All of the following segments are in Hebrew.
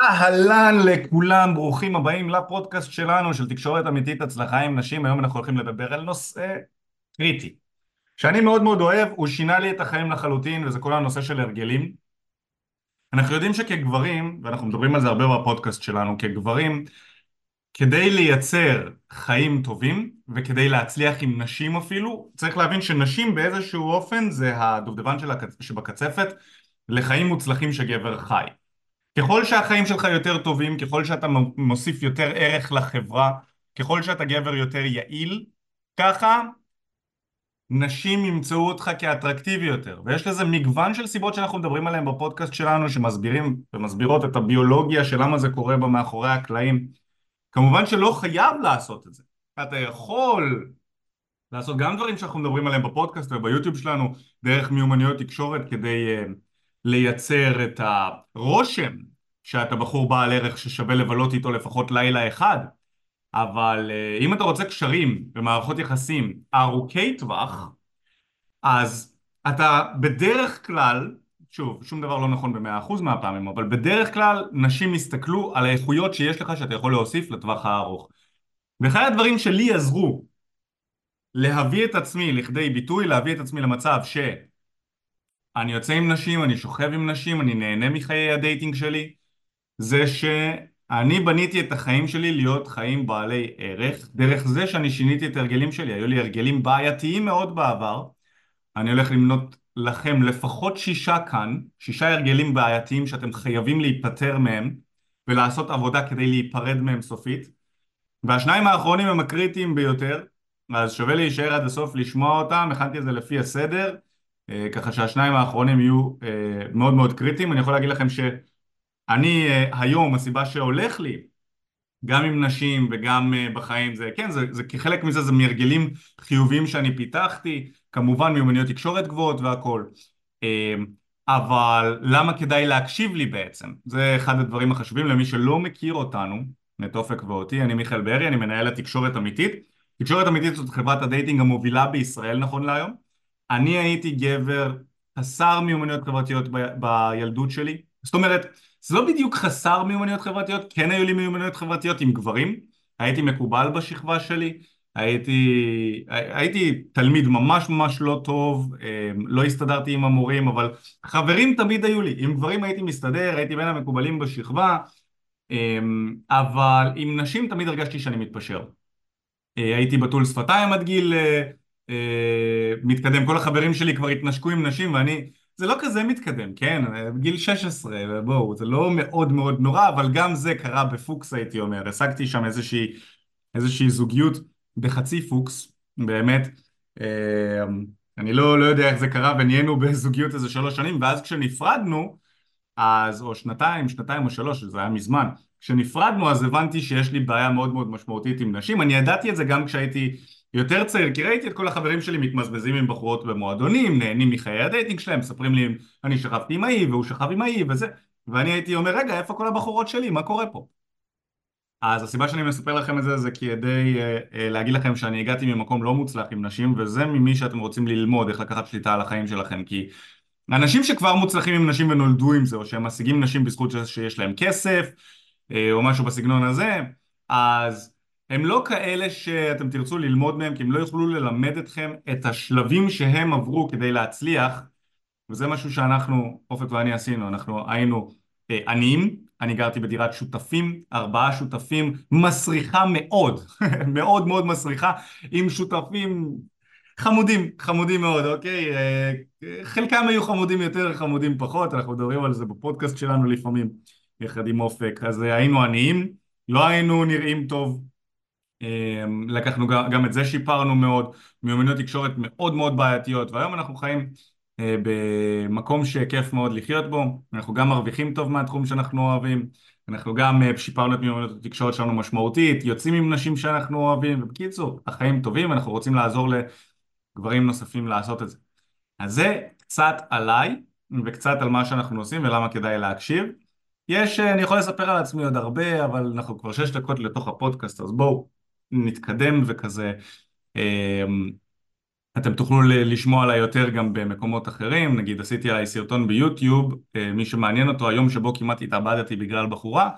אהלן לכולם, ברוכים הבאים לפודקאסט שלנו של תקשורת אמיתית הצלחה עם נשים. היום אנחנו הולכים לדבר על נושא קריטי, שאני מאוד מאוד אוהב, הוא שינה לי את החיים לחלוטין, וזה כל הנושא של הרגלים. אנחנו יודעים שכגברים, ואנחנו מדברים על זה הרבה בפודקאסט שלנו, כגברים, כדי לייצר חיים טובים, וכדי להצליח עם נשים אפילו, צריך להבין שנשים באיזשהו אופן זה הדובדבן שבקצפת לחיים מוצלחים שגבר חי. ככל שהחיים שלך יותר טובים, ככל שאתה מוסיף יותר ערך לחברה, ככל שאתה גבר יותר יעיל, ככה נשים ימצאו אותך כאטרקטיבי יותר. ויש לזה מגוון של סיבות שאנחנו מדברים עליהן בפודקאסט שלנו, שמסבירים ומסבירות את הביולוגיה של למה זה קורה במאחורי הקלעים. כמובן שלא חייב לעשות את זה. אתה יכול לעשות גם דברים שאנחנו מדברים עליהם בפודקאסט וביוטיוב שלנו, דרך מיומנויות תקשורת כדי... לייצר את הרושם שאתה בחור בעל ערך ששווה לבלות איתו לפחות לילה אחד אבל אה, אם אתה רוצה קשרים ומערכות יחסים ארוכי טווח אז אתה בדרך כלל שוב, שום דבר לא נכון במאה אחוז מהפעמים, אבל בדרך כלל נשים יסתכלו על האיכויות שיש לך שאתה יכול להוסיף לטווח הארוך. ואחד הדברים שלי עזרו להביא את עצמי לכדי ביטוי, להביא את עצמי למצב ש... אני יוצא עם נשים, אני שוכב עם נשים, אני נהנה מחיי הדייטינג שלי, זה שאני בניתי את החיים שלי להיות חיים בעלי ערך, דרך זה שאני שיניתי את הרגלים שלי, היו לי הרגלים בעייתיים מאוד בעבר, אני הולך למנות לכם לפחות שישה כאן, שישה הרגלים בעייתיים שאתם חייבים להיפטר מהם ולעשות עבודה כדי להיפרד מהם סופית, והשניים האחרונים הם הקריטיים ביותר, אז שווה להישאר עד הסוף לשמוע אותם, הכנתי את זה לפי הסדר ככה שהשניים האחרונים יהיו אה, מאוד מאוד קריטיים. אני יכול להגיד לכם שאני אה, היום, הסיבה שהולך לי גם עם נשים וגם בחיים זה, כן, זה, זה כחלק מזה זה מהרגלים חיוביים שאני פיתחתי, כמובן מיומנויות תקשורת גבוהות והכל. אבל למה כדאי להקשיב לי בעצם? זה אחד הדברים החשובים למי שלא מכיר אותנו, את אופק ואותי, אני מיכאל בארי, אני מנהל התקשורת אמיתית. תקשורת אמיתית זאת חברת הדייטינג המובילה בישראל נכון להיום. אני הייתי גבר חסר מיומנויות חברתיות ב- בילדות שלי. זאת אומרת, זה לא בדיוק חסר מיומנויות חברתיות, כן היו לי מיומנויות חברתיות עם גברים, הייתי מקובל בשכבה שלי, הייתי, הייתי תלמיד ממש ממש לא טוב, אה, לא הסתדרתי עם המורים, אבל חברים תמיד היו לי, עם גברים הייתי מסתדר, הייתי בין המקובלים בשכבה, אה, אבל עם נשים תמיד הרגשתי שאני מתפשר. אה, הייתי בתול שפתיים עד גיל אה, מתקדם, כל החברים שלי כבר התנשקו עם נשים ואני, זה לא כזה מתקדם, כן? בגיל 16, בואו, זה לא מאוד מאוד נורא, אבל גם זה קרה בפוקס הייתי אומר, השגתי שם איזושהי, איזושהי זוגיות בחצי פוקס, באמת, אה, אני לא, לא יודע איך זה קרה ונהיינו בזוגיות איזה שלוש שנים, ואז כשנפרדנו, אז, או שנתיים, שנתיים או שלוש, זה היה מזמן, כשנפרדנו אז הבנתי שיש לי בעיה מאוד מאוד משמעותית עם נשים, אני ידעתי את זה גם כשהייתי יותר צעיר, כי ראיתי את כל החברים שלי מתמזבזים עם בחורות במועדונים, נהנים מחיי הדייטינג שלהם, מספרים לי אני שכבתי עם ההיא והוא שכב עם ההיא וזה, ואני הייתי אומר רגע איפה כל הבחורות שלי, מה קורה פה? אז הסיבה שאני מספר לכם את זה זה כדי uh, uh, להגיד לכם שאני הגעתי ממקום לא מוצלח עם נשים וזה ממי שאתם רוצים ללמוד איך לקחת שליטה על החיים שלכם כי אנשים שכבר מוצלחים עם נשים ונולדו עם זה או שהם משיגים נשים בזכות שיש להם כסף uh, או משהו בסגנון הזה אז הם לא כאלה שאתם תרצו ללמוד מהם כי הם לא יוכלו ללמד אתכם את השלבים שהם עברו כדי להצליח וזה משהו שאנחנו, אופק ואני עשינו, אנחנו היינו אה, עניים, אני גרתי בדירת שותפים, ארבעה שותפים, מסריחה מאוד, מאוד מאוד מסריחה, עם שותפים חמודים, חמודים מאוד, אוקיי? אה, חלקם היו חמודים יותר, חמודים פחות, אנחנו מדברים על זה בפודקאסט שלנו לפעמים, יחד עם אופק, אז אה, היינו עניים, לא היינו נראים טוב, לקחנו גם את זה שיפרנו מאוד, מיומנויות תקשורת מאוד מאוד בעייתיות והיום אנחנו חיים אה, במקום שכיף מאוד לחיות בו, אנחנו גם מרוויחים טוב מהתחום שאנחנו אוהבים, אנחנו גם אה, שיפרנו את מיומנויות התקשורת שלנו משמעותית, יוצאים עם נשים שאנחנו אוהבים, ובקיצור, החיים טובים, אנחנו רוצים לעזור לגברים נוספים לעשות את זה. אז זה קצת עליי וקצת על מה שאנחנו עושים ולמה כדאי להקשיב. יש, אה, אני יכול לספר על עצמי עוד הרבה, אבל אנחנו כבר שש דקות לתוך הפודקאסט, אז בואו נתקדם וכזה. אמ, אתם תוכלו לשמוע עליי יותר גם במקומות אחרים, נגיד עשיתי עליי סרטון ביוטיוב, אה, מי שמעניין אותו, היום שבו כמעט התאבדתי בגלל בחורה,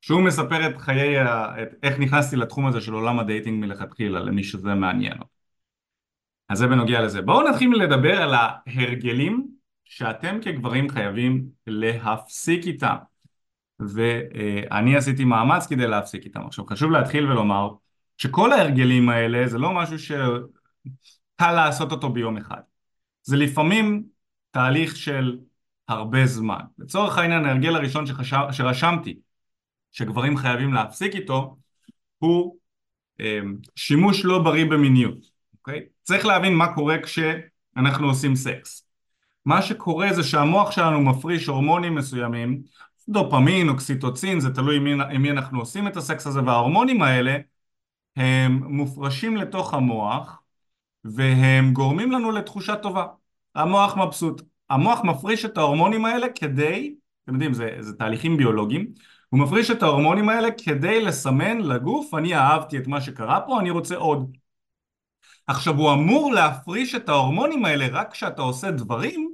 שהוא מספר את חיי, את איך נכנסתי לתחום הזה של עולם הדייטינג מלכתחילה, למי שזה מעניין אותו. אז זה בנוגע לזה. בואו נתחיל לדבר על ההרגלים שאתם כגברים חייבים להפסיק איתם. ואני עשיתי מאמץ כדי להפסיק איתם. עכשיו חשוב להתחיל ולומר שכל ההרגלים האלה זה לא משהו שקל לעשות אותו ביום אחד. זה לפעמים תהליך של הרבה זמן. לצורך העניין ההרגל הראשון שחשב, שרשמתי שגברים חייבים להפסיק איתו הוא אה, שימוש לא בריא במיניות, אוקיי? צריך להבין מה קורה כשאנחנו עושים סקס. מה שקורה זה שהמוח שלנו מפריש הורמונים מסוימים, דופמין, אוקסיטוצין, זה תלוי עם מי, עם מי אנחנו עושים את הסקס הזה, וההורמונים האלה הם מופרשים לתוך המוח והם גורמים לנו לתחושה טובה. המוח מבסוט. המוח מפריש את ההורמונים האלה כדי, אתם יודעים, זה, זה תהליכים ביולוגיים, הוא מפריש את ההורמונים האלה כדי לסמן לגוף, אני אהבתי את מה שקרה פה, אני רוצה עוד. עכשיו הוא אמור להפריש את ההורמונים האלה רק כשאתה עושה דברים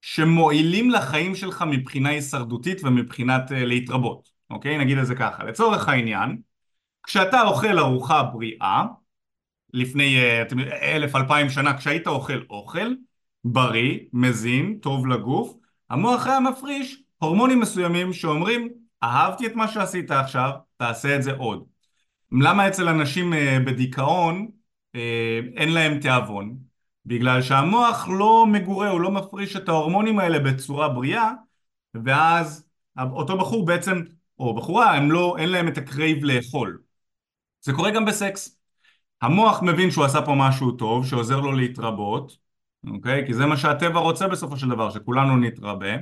שמועילים לחיים שלך מבחינה הישרדותית ומבחינת uh, להתרבות, אוקיי? נגיד את זה ככה. לצורך העניין, כשאתה אוכל ארוחה בריאה, לפני uh, אלף אלפיים שנה, כשהיית אוכל אוכל, בריא, מזין, טוב לגוף, המוח היה מפריש הורמונים מסוימים שאומרים אהבתי את מה שעשית עכשיו, תעשה את זה עוד. למה אצל אנשים uh, בדיכאון uh, אין להם תיאבון? בגלל שהמוח לא מגורה, הוא לא מפריש את ההורמונים האלה בצורה בריאה ואז אותו בחור בעצם, או בחורה, הם לא, אין להם את ה crave לאכול. זה קורה גם בסקס. המוח מבין שהוא עשה פה משהו טוב, שעוזר לו להתרבות, אוקיי? כי זה מה שהטבע רוצה בסופו של דבר, שכולנו נתרבה.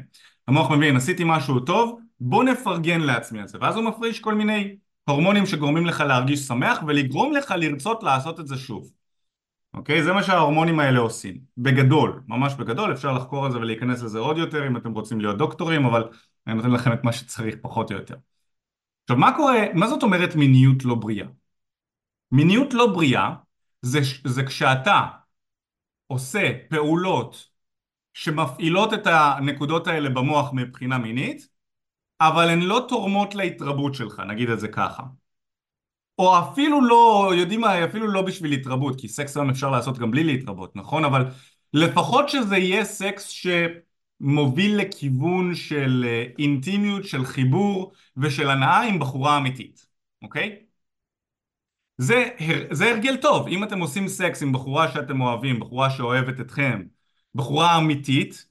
המוח מבין, עשיתי משהו טוב, בוא נפרגן לעצמי על זה. ואז הוא מפריש כל מיני הורמונים שגורמים לך להרגיש שמח ולגרום לך לרצות לעשות את זה שוב. אוקיי? זה מה שההורמונים האלה עושים. בגדול, ממש בגדול, אפשר לחקור על זה ולהיכנס לזה עוד יותר אם אתם רוצים להיות דוקטורים, אבל אני נותן לכם את מה שצריך פחות או יותר. עכשיו, מה קורה, מה זאת אומרת מיניות לא בריאה? מיניות לא בריאה זה, זה כשאתה עושה פעולות שמפעילות את הנקודות האלה במוח מבחינה מינית, אבל הן לא תורמות להתרבות שלך, נגיד את זה ככה. או אפילו לא, יודעים מה, אפילו לא בשביל התרבות, כי סקס היום אפשר לעשות גם בלי להתרבות, נכון? אבל לפחות שזה יהיה סקס שמוביל לכיוון של אה, אינטימיות, של חיבור ושל הנאה עם בחורה אמיתית, אוקיי? זה, זה הרגל טוב, אם אתם עושים סקס עם בחורה שאתם אוהבים, בחורה שאוהבת אתכם, בחורה אמיתית,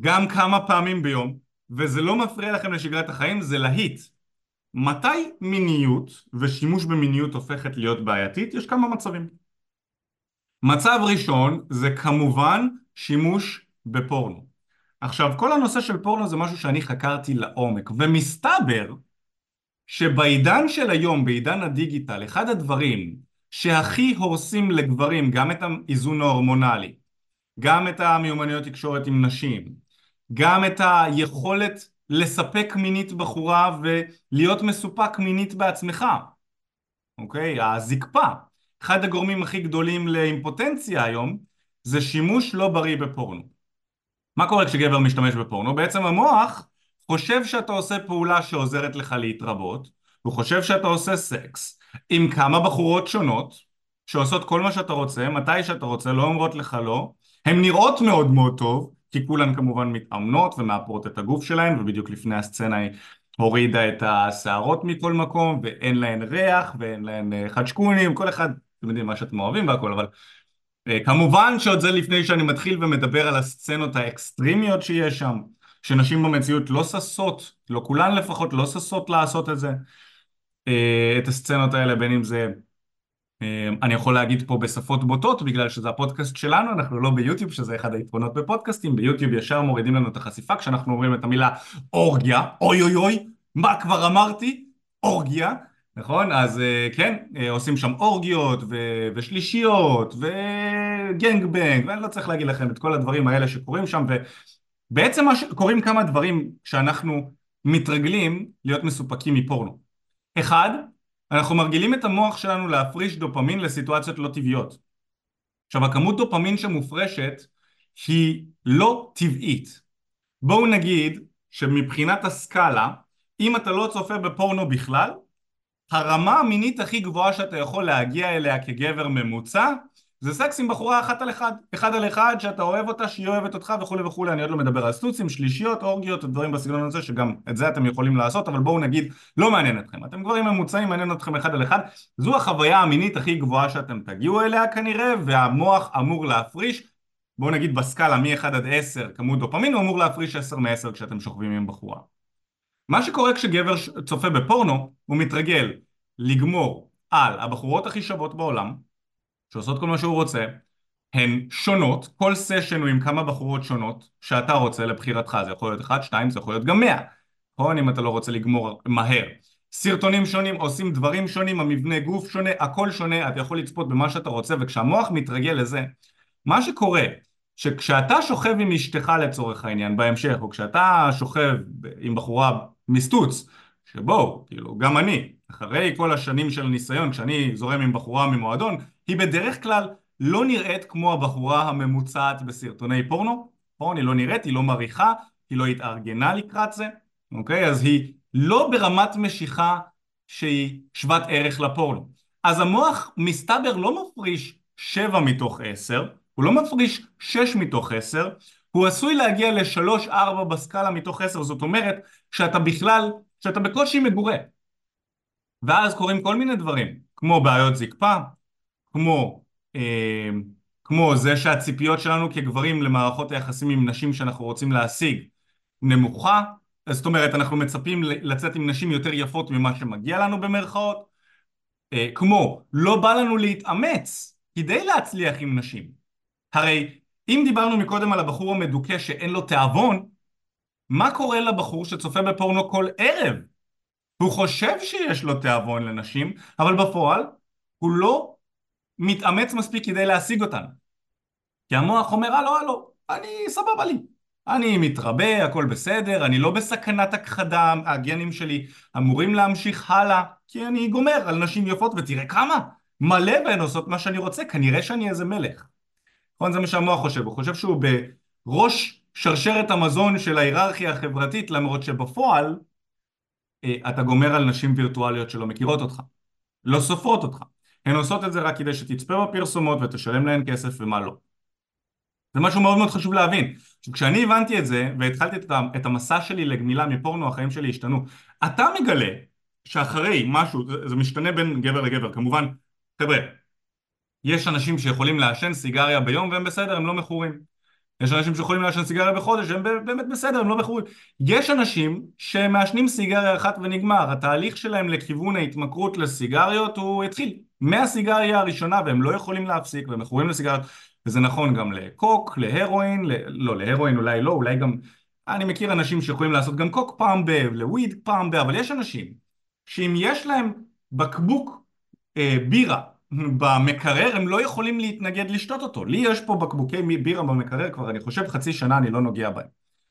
גם כמה פעמים ביום, וזה לא מפריע לכם לשגרת החיים, זה להיט. מתי מיניות ושימוש במיניות הופכת להיות בעייתית? יש כמה מצבים. מצב ראשון זה כמובן שימוש בפורנו. עכשיו כל הנושא של פורנו זה משהו שאני חקרתי לעומק ומסתבר שבעידן של היום, בעידן הדיגיטל, אחד הדברים שהכי הורסים לגברים גם את האיזון ההורמונלי, גם את המיומנויות תקשורת עם נשים, גם את היכולת לספק מינית בחורה ולהיות מסופק מינית בעצמך, אוקיי? הזקפה. אחד הגורמים הכי גדולים לאימפוטנציה היום זה שימוש לא בריא בפורנו. מה קורה כשגבר משתמש בפורנו? בעצם המוח חושב שאתה עושה פעולה שעוזרת לך להתרבות, הוא חושב שאתה עושה סקס עם כמה בחורות שונות שעושות כל מה שאתה רוצה, מתי שאתה רוצה, לא אומרות לך לא, הן נראות מאוד מאוד טוב, כי כולן כמובן מתאמנות ומאפרות את הגוף שלהן ובדיוק לפני הסצנה היא הורידה את השערות מכל מקום ואין להן ריח ואין להן אה, חדשקונים כל אחד אתם יודעים מה שאתם אוהבים והכל אבל uh, כמובן שעוד זה לפני שאני מתחיל ומדבר על הסצנות האקסטרימיות שיש שם שנשים במציאות לא ששות לא כולן לפחות לא ששות לעשות את זה uh, את הסצנות האלה בין אם זה אמ, אני יכול להגיד פה בשפות בוטות בגלל שזה הפודקאסט שלנו, אנחנו לא ביוטיוב שזה אחד היתרונות בפודקאסטים, ביוטיוב ישר מורידים לנו את החשיפה כשאנחנו אומרים את המילה אורגיה, אוי אוי אוי, מה כבר אמרתי? אורגיה, נכון? אז אה, כן, אה, עושים שם אורגיות ו- ושלישיות וגנג בנג ואני לא צריך להגיד לכם את כל הדברים האלה שקורים שם ובעצם ש... קורים כמה דברים שאנחנו מתרגלים להיות מסופקים מפורנו. אחד, אנחנו מרגילים את המוח שלנו להפריש דופמין לסיטואציות לא טבעיות. עכשיו הכמות דופמין שמופרשת היא לא טבעית. בואו נגיד שמבחינת הסקאלה, אם אתה לא צופה בפורנו בכלל, הרמה המינית הכי גבוהה שאתה יכול להגיע אליה כגבר ממוצע זה סקס עם בחורה אחת על אחד, אחד על אחד שאתה אוהב אותה, שהיא אוהבת אותך וכולי וכולי, אני עוד לא מדבר על סטוצים, שלישיות, אורגיות ודברים בסגנון הזה שגם את זה אתם יכולים לעשות, אבל בואו נגיד לא מעניין אתכם, אתם גברים ממוצעים, מעניין אתכם אחד על אחד, זו החוויה המינית הכי גבוהה שאתם תגיעו אליה כנראה, והמוח אמור להפריש, בואו נגיד בסקאלה מ-1 עד 10 כמות דופמין, הוא אמור להפריש 10 מ-10 כשאתם שוכבים עם בחורה. מה שקורה כשגבר צופה בפורנו, הוא מתרגל לגמור על הבחורות הכי שוות בעולם, שעושות כל מה שהוא רוצה, הן שונות, כל סשן הוא עם כמה בחורות שונות שאתה רוצה לבחירתך, זה יכול להיות אחד, שתיים, זה יכול להיות גם מאה, נכון? אם אתה לא רוצה לגמור מהר. סרטונים שונים, עושים דברים שונים, המבנה גוף שונה, הכל שונה, אתה יכול לצפות במה שאתה רוצה, וכשהמוח מתרגל לזה, מה שקורה, שכשאתה שוכב עם אשתך לצורך העניין בהמשך, או כשאתה שוכב עם בחורה מסטוץ, שבואו, כאילו, גם אני, אחרי כל השנים של ניסיון, כשאני זורם עם בחורה ממועדון, היא בדרך כלל לא נראית כמו הבחורה הממוצעת בסרטוני פורנו, פורנו היא לא נראית, היא לא מריחה, היא לא התארגנה לקראת זה, אוקיי? אז היא לא ברמת משיכה שהיא שוות ערך לפורנו. אז המוח מסתבר לא מפריש 7 מתוך 10, הוא לא מפריש 6 מתוך 10, הוא עשוי להגיע ל-3-4 בסקאלה מתוך 10, זאת אומרת שאתה בכלל, שאתה בקושי מגורה. ואז קורים כל מיני דברים, כמו בעיות זקפה, כמו, אה, כמו זה שהציפיות שלנו כגברים למערכות היחסים עם נשים שאנחנו רוצים להשיג נמוכה, זאת אומרת אנחנו מצפים לצאת עם נשים יותר יפות ממה שמגיע לנו במרכאות, אה, כמו לא בא לנו להתאמץ כדי להצליח עם נשים. הרי אם דיברנו מקודם על הבחור המדוכא שאין לו תיאבון, מה קורה לבחור שצופה בפורנו כל ערב? הוא חושב שיש לו תיאבון לנשים, אבל בפועל הוא לא מתאמץ מספיק כדי להשיג אותנו. כי המוח אומר, הלו הלו, אני סבבה לי. אני מתרבה, הכל בסדר, אני לא בסכנת הכחדה, הגנים שלי אמורים להמשיך הלאה, כי אני גומר על נשים יפות, ותראה כמה, מלא והן עושות מה שאני רוצה, כנראה שאני איזה מלך. נכון? זה מה שהמוח חושב, הוא חושב שהוא בראש שרשרת המזון של ההיררכיה החברתית, למרות שבפועל אה, אתה גומר על נשים וירטואליות שלא מכירות אותך, לא סופרות אותך. הן עושות את זה רק כדי שתצפה בפרסומות ותשלם להן כסף ומה לא. זה משהו מאוד מאוד חשוב להבין. כשאני הבנתי את זה והתחלתי את המסע שלי לגמילה מפורנו, החיים שלי השתנו. אתה מגלה שאחרי משהו, זה משתנה בין גבר לגבר, כמובן, חבר'ה, יש אנשים שיכולים לעשן סיגריה ביום והם בסדר, הם לא מכורים. יש אנשים שיכולים לעשן סיגריה בחודש, הם באמת בסדר, הם לא מכורים. יש אנשים שמעשנים סיגריה אחת ונגמר, התהליך שלהם לכיוון ההתמכרות לסיגריות הוא התחיל מהסיגריה הראשונה והם לא יכולים להפסיק והם מכורים לסיגריות וזה נכון גם לקוק, להרואין, ל... לא להרואין אולי לא, אולי גם אני מכיר אנשים שיכולים לעשות גם קוק פעם ב... לוויד פעם ב... אבל יש אנשים שאם יש להם בקבוק אה, בירה במקרר הם לא יכולים להתנגד לשתות אותו. לי יש פה בקבוקי בירה במקרר כבר אני חושב חצי שנה אני לא נוגע בהם.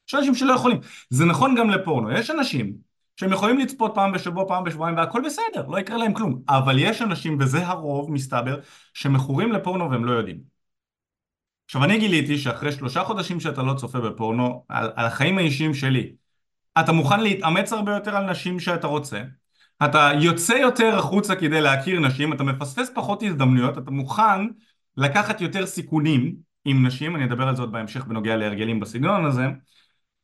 יש אנשים שלא יכולים. זה נכון גם לפורנו. יש אנשים שהם יכולים לצפות פעם בשבוע, פעם בשבועיים והכל בסדר, לא יקרה להם כלום. אבל יש אנשים, וזה הרוב מסתבר, שמכורים לפורנו והם לא יודעים. עכשיו אני גיליתי שאחרי שלושה חודשים שאתה לא צופה בפורנו, על, על החיים האישיים שלי, אתה מוכן להתאמץ הרבה יותר על נשים שאתה רוצה, אתה יוצא יותר החוצה כדי להכיר נשים, אתה מפספס פחות הזדמנויות, אתה מוכן לקחת יותר סיכונים עם נשים, אני אדבר על זה עוד בהמשך בנוגע להרגלים בסגנון הזה,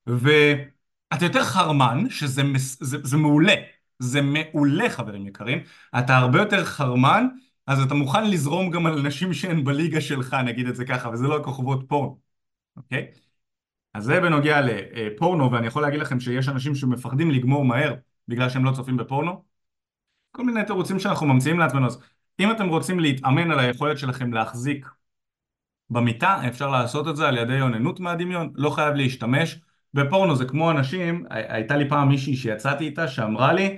ואתה יותר חרמן, שזה זה, זה מעולה, זה מעולה חברים יקרים, אתה הרבה יותר חרמן, אז אתה מוכן לזרום גם על נשים שהן בליגה שלך, נגיד את זה ככה, וזה לא כוכבות פורנו, אוקיי? אז זה בנוגע לפורנו, ואני יכול להגיד לכם שיש אנשים שמפחדים לגמור מהר בגלל שהם לא צופים בפורנו? כל מיני תירוצים שאנחנו ממציאים לעצמנו. אז אם אתם רוצים להתאמן על היכולת שלכם להחזיק במיטה, אפשר לעשות את זה על ידי אוננות מהדמיון, לא חייב להשתמש. בפורנו זה כמו אנשים, הייתה לי פעם מישהי שיצאתי איתה שאמרה לי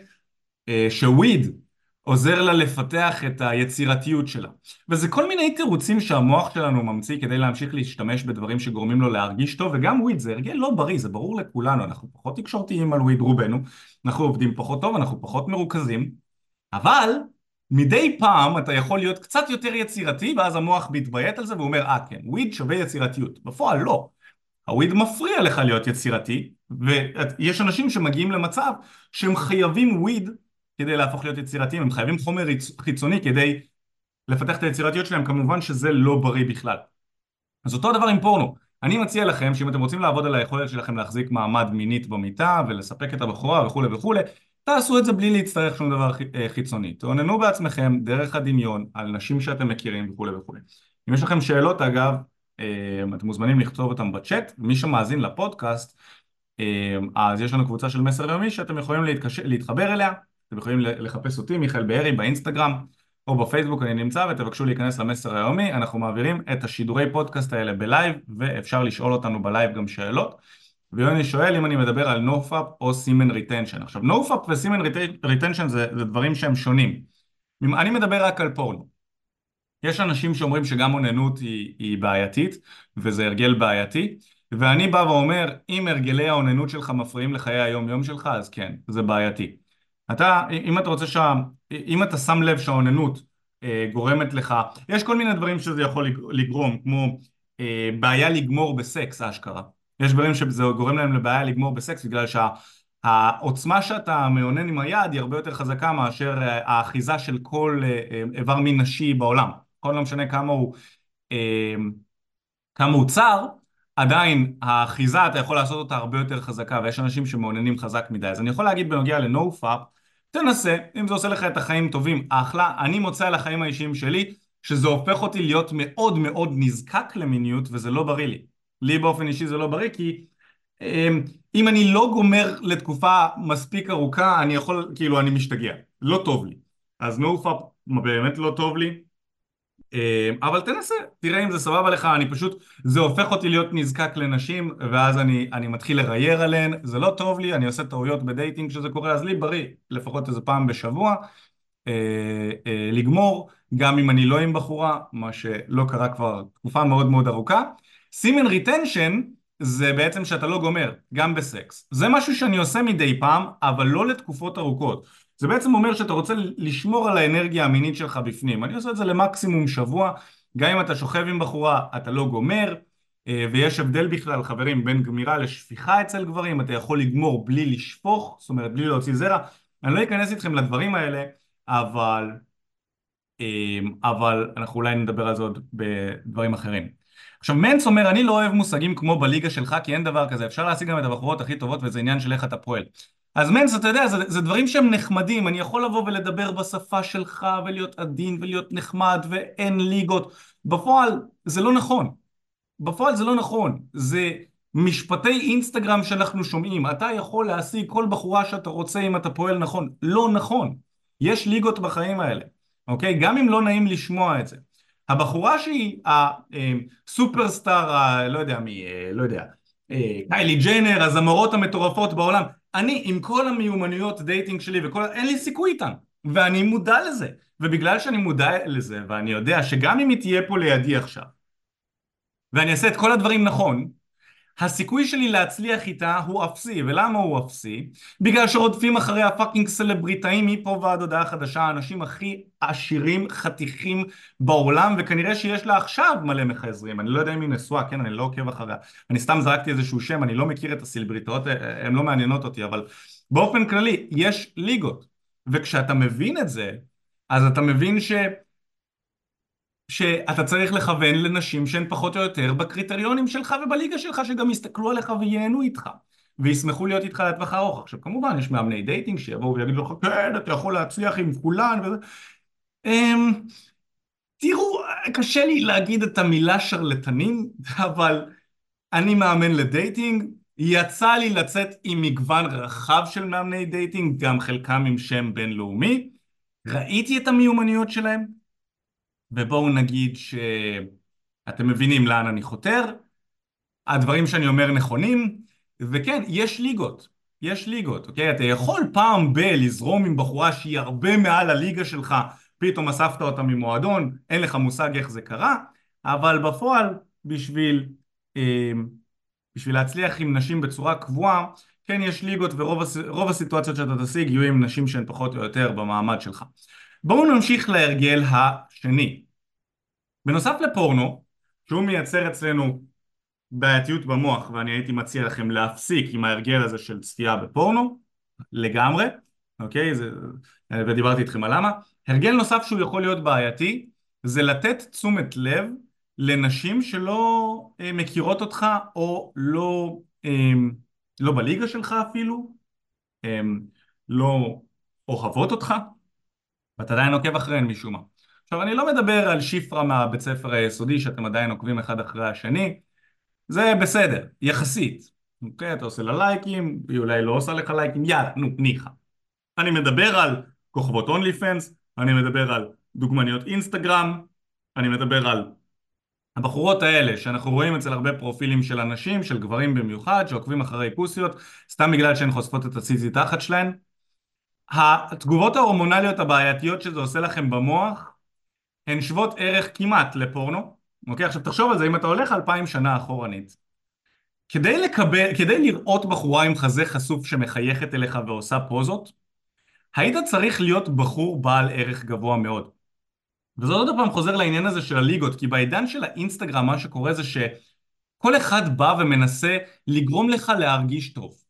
אה, שוויד עוזר לה לפתח את היצירתיות שלה. וזה כל מיני תירוצים שהמוח שלנו ממציא כדי להמשיך להשתמש בדברים שגורמים לו להרגיש טוב, וגם וויד זה הרגל לא בריא, זה ברור לכולנו, אנחנו פחות תקשורתיים על וויד רובנו, אנחנו עובדים פחות טוב, אנחנו פחות מרוכזים, אבל מדי פעם אתה יכול להיות קצת יותר יצירתי ואז המוח מתביית על זה ואומר אה כן, וויד שווה יצירתיות. בפועל לא. הוויד מפריע לך להיות יצירתי ויש אנשים שמגיעים למצב שהם חייבים וויד כדי להפוך להיות יצירתיים, הם חייבים חומר חיצוני כדי לפתח את היצירתיות שלהם, כמובן שזה לא בריא בכלל. אז אותו דבר עם פורנו. אני מציע לכם שאם אתם רוצים לעבוד על היכולת שלכם להחזיק מעמד מינית במיטה ולספק את הבחורה וכולי וכולי, תעשו את זה בלי להצטרך שום דבר אה, חיצוני. תאוננו בעצמכם דרך הדמיון על נשים שאתם מכירים וכולי וכולי. אם יש לכם שאלות אגב, אה, אתם מוזמנים לכתוב אותם בצ'אט, מי שמאזין לפודקאסט, אה, אז יש לנו קבוצה של מסר יומי שאתם יכולים להתקשר, להתחבר אליה, אתם יכולים לחפש אותי, מיכאל בארי, באינסטגרם או בפייסבוק אני נמצא ותבקשו להיכנס למסר היומי, אנחנו מעבירים את השידורי פודקאסט האלה בלייב ואפשר לשאול אותנו בלייב גם שאלות ויוני שואל אם אני מדבר על NoFap או semen retention. עכשיו NoFap ו semen retention זה, זה דברים שהם שונים. אני מדבר רק על פורנו. יש אנשים שאומרים שגם אוננות היא, היא בעייתית וזה הרגל בעייתי ואני בא ואומר אם הרגלי האוננות שלך מפריעים לחיי היום יום שלך אז כן זה בעייתי. אתה אם אתה רוצה שה... אם אתה שם לב שהאוננות אה, גורמת לך יש כל מיני דברים שזה יכול לגרום כמו אה, בעיה לגמור בסקס אשכרה יש דברים שזה גורם להם לבעיה לגמור בסקס בגלל שהעוצמה שאתה מאונן עם היד היא הרבה יותר חזקה מאשר אה, האחיזה של כל אה, אה, איבר מין נשי בעולם. כל לא משנה כמה הוא, כמה הוא צר, עדיין האחיזה אתה יכול לעשות אותה הרבה יותר חזקה ויש אנשים שמאוננים חזק מדי. אז אני יכול להגיד בנוגע לנופאפ, תנסה, אם זה עושה לך את החיים טובים, אחלה. אני מוצא על החיים האישיים שלי שזה הופך אותי להיות מאוד מאוד נזקק למיניות וזה לא בריא לי. לי באופן אישי זה לא בריא כי אמ, אם אני לא גומר לתקופה מספיק ארוכה אני יכול, כאילו אני משתגע, לא טוב לי אז NoFap באמת לא טוב לי אבל תנסה, תראה אם זה סבבה לך, אני פשוט, זה הופך אותי להיות נזקק לנשים ואז אני, אני מתחיל לרייר עליהן, זה לא טוב לי, אני עושה טעויות ב dating כשזה קורה, אז לי בריא, לפחות איזה פעם בשבוע, אה, אה, לגמור, גם אם אני לא עם בחורה, מה שלא קרה כבר תקופה מאוד מאוד ארוכה semen retention זה בעצם שאתה לא גומר, גם בסקס. זה משהו שאני עושה מדי פעם, אבל לא לתקופות ארוכות. זה בעצם אומר שאתה רוצה לשמור על האנרגיה המינית שלך בפנים. אני עושה את זה למקסימום שבוע, גם אם אתה שוכב עם בחורה, אתה לא גומר, אה, ויש הבדל בכלל, חברים, בין גמירה לשפיכה אצל גברים, אתה יכול לגמור בלי לשפוך, זאת אומרת בלי להוציא זרע. אני לא אכנס איתכם לדברים האלה, אבל, אה, אבל אנחנו אולי נדבר על זה עוד בדברים אחרים. עכשיו מנץ אומר אני לא אוהב מושגים כמו בליגה שלך כי אין דבר כזה אפשר להשיג גם את הבחורות הכי טובות וזה עניין של איך אתה פועל אז מנץ אתה יודע זה, זה דברים שהם נחמדים. אני יכול לבוא ולדבר בשפה שלך ולהיות עדין ולהיות נחמד ואין ליגות. בפועל זה לא נכון. בפועל זה לא נכון. זה משפטי אינסטגרם שאנחנו שומעים. אתה יכול להשיג כל בחורה שאתה רוצה אם אתה פועל נכון. לא נכון. יש ליגות בחיים האלה אוקיי? גם אם לא נעים לשמוע את זה. הבחורה שהיא הסופרסטאר, לא יודע מי, אה, לא יודע, אה, קיילי ג'נר, הזמרות המטורפות בעולם, אני עם כל המיומנויות dating שלי וכל, אין לי סיכוי איתן, ואני מודע לזה, ובגלל שאני מודע לזה, ואני יודע שגם אם היא תהיה פה לידי עכשיו, ואני אעשה את כל הדברים נכון, הסיכוי שלי להצליח איתה הוא אפסי, ולמה הוא אפסי? בגלל שרודפים אחרי ה fucking סלבריטאים מפה ועד הודעה חדשה, האנשים הכי עשירים, חתיכים בעולם, וכנראה שיש לה עכשיו מלא מחזרים, אני לא יודע אם היא נשואה, כן, אני לא עוקב אחריה, אני סתם זרקתי איזשהו שם, אני לא מכיר את הסלבריטאות, הן לא מעניינות אותי, אבל באופן כללי, יש ליגות, וכשאתה מבין את זה, אז אתה מבין ש... שאתה צריך לכוון לנשים שהן פחות או יותר בקריטריונים שלך ובליגה שלך שגם יסתכלו עליך וייהנו איתך וישמחו להיות איתך לטווח הארוך. עכשיו כמובן יש מאמני dating שיבואו ויגידו לך כן אתה יכול להצליח עם כולן וזה. um, תראו קשה לי להגיד את המילה שרלטנים אבל אני מאמן ל dating. יצא לי לצאת עם מגוון רחב של מאמני dating גם חלקם עם שם בינלאומי. ראיתי את המיומנויות שלהם ובואו נגיד שאתם מבינים לאן אני חותר, הדברים שאני אומר נכונים, וכן, יש ליגות, יש ליגות, אוקיי? אתה יכול פעם ב- לזרום עם בחורה שהיא הרבה מעל הליגה שלך, פתאום אספת אותה ממועדון, אין לך מושג איך זה קרה, אבל בפועל, בשביל, אה, בשביל להצליח עם נשים בצורה קבועה, כן יש ליגות ורוב הס, הסיטואציות שאתה תשיג יהיו עם נשים שהן פחות או יותר במעמד שלך. בואו נמשיך להרגל השני. בנוסף לפורנו, שהוא מייצר אצלנו בעייתיות במוח ואני הייתי מציע לכם להפסיק עם ההרגל הזה של צפייה בפורנו לגמרי, אוקיי? זה, ודיברתי איתכם על למה. הרגל נוסף שהוא יכול להיות בעייתי זה לתת תשומת לב לנשים שלא אה, מכירות אותך או לא, אה, לא בליגה שלך אפילו, אה, לא אוהבות אותך, ואתה עדיין עוקב אחריהן משום מה. עכשיו אני לא מדבר על שיפרה מהבית ספר היסודי שאתם עדיין עוקבים אחד אחרי השני, זה בסדר, יחסית. אוקיי, אתה עושה לה לייקים, היא אולי לא עושה לך לייקים, יאללה, נו, ניחא. אני מדבר על כוכבות אונלי פנס, אני מדבר על דוגמניות אינסטגרם, אני מדבר על הבחורות האלה שאנחנו רואים אצל הרבה פרופילים של אנשים, של גברים במיוחד, שעוקבים אחרי פוסיות, סתם בגלל שהן חושפות את הציזי תחת שלהן. התגובות ההורמונליות הבעייתיות שזה עושה לכם במוח הן שוות ערך כמעט לפורנו. אוקיי? עכשיו תחשוב על זה, אם אתה הולך אלפיים שנה אחורנית, כדי לקבל, כדי לראות בחורה עם חזה חשוף שמחייכת אליך ועושה פוזות, היית צריך להיות בחור בעל ערך גבוה מאוד. וזה עוד פעם חוזר לעניין הזה של הליגות, כי בעידן של האינסטגרם מה שקורה זה שכל אחד בא ומנסה לגרום לך להרגיש טוב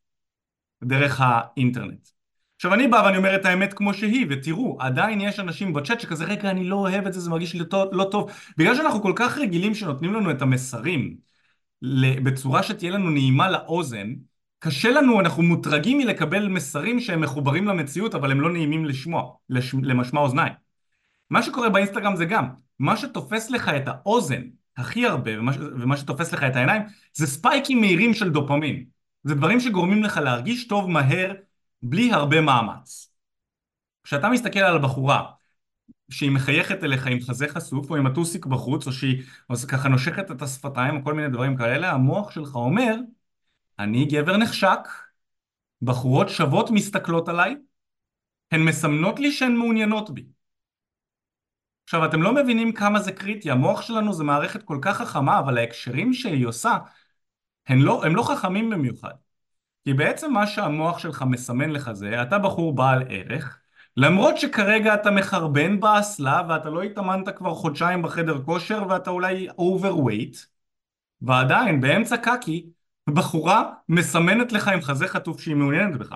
דרך האינטרנט. עכשיו אני בא ואני אומר את האמת כמו שהיא, ותראו, עדיין יש אנשים בצ'אט שכזה רגע אני לא אוהב את זה, זה מרגיש לי לא, לא טוב, בגלל שאנחנו כל כך רגילים שנותנים לנו את המסרים בצורה שתהיה לנו נעימה לאוזן, קשה לנו, אנחנו מוטרגים מלקבל מסרים שהם מחוברים למציאות אבל הם לא נעימים לשמוע, לש, למשמע אוזניים. מה שקורה באינסטגרם זה גם, מה שתופס לך את האוזן הכי הרבה ומה, ומה שתופס לך את העיניים זה ספייקים מהירים של דופמין. זה דברים שגורמים לך להרגיש טוב מהר בלי הרבה מאמץ. כשאתה מסתכל על הבחורה שהיא מחייכת אליך עם חזה חשוף או עם הטוסיק בחוץ או שהיא ככה נושכת את השפתיים או כל מיני דברים כאלה, המוח שלך אומר אני גבר נחשק, בחורות שוות מסתכלות עליי, הן מסמנות לי שהן מעוניינות בי. עכשיו אתם לא מבינים כמה זה קריטי, המוח שלנו זה מערכת כל כך חכמה אבל ההקשרים שהיא עושה הם לא, הם לא חכמים במיוחד. כי בעצם מה שהמוח שלך מסמן לך זה, אתה בחור בעל ערך, למרות שכרגע אתה מחרבן באסלה ואתה לא התאמנת כבר חודשיים בחדר כושר ואתה אולי overweight, ועדיין באמצע קקי, בחורה מסמנת לך עם חזה חטוף שהיא מעוניינת בך.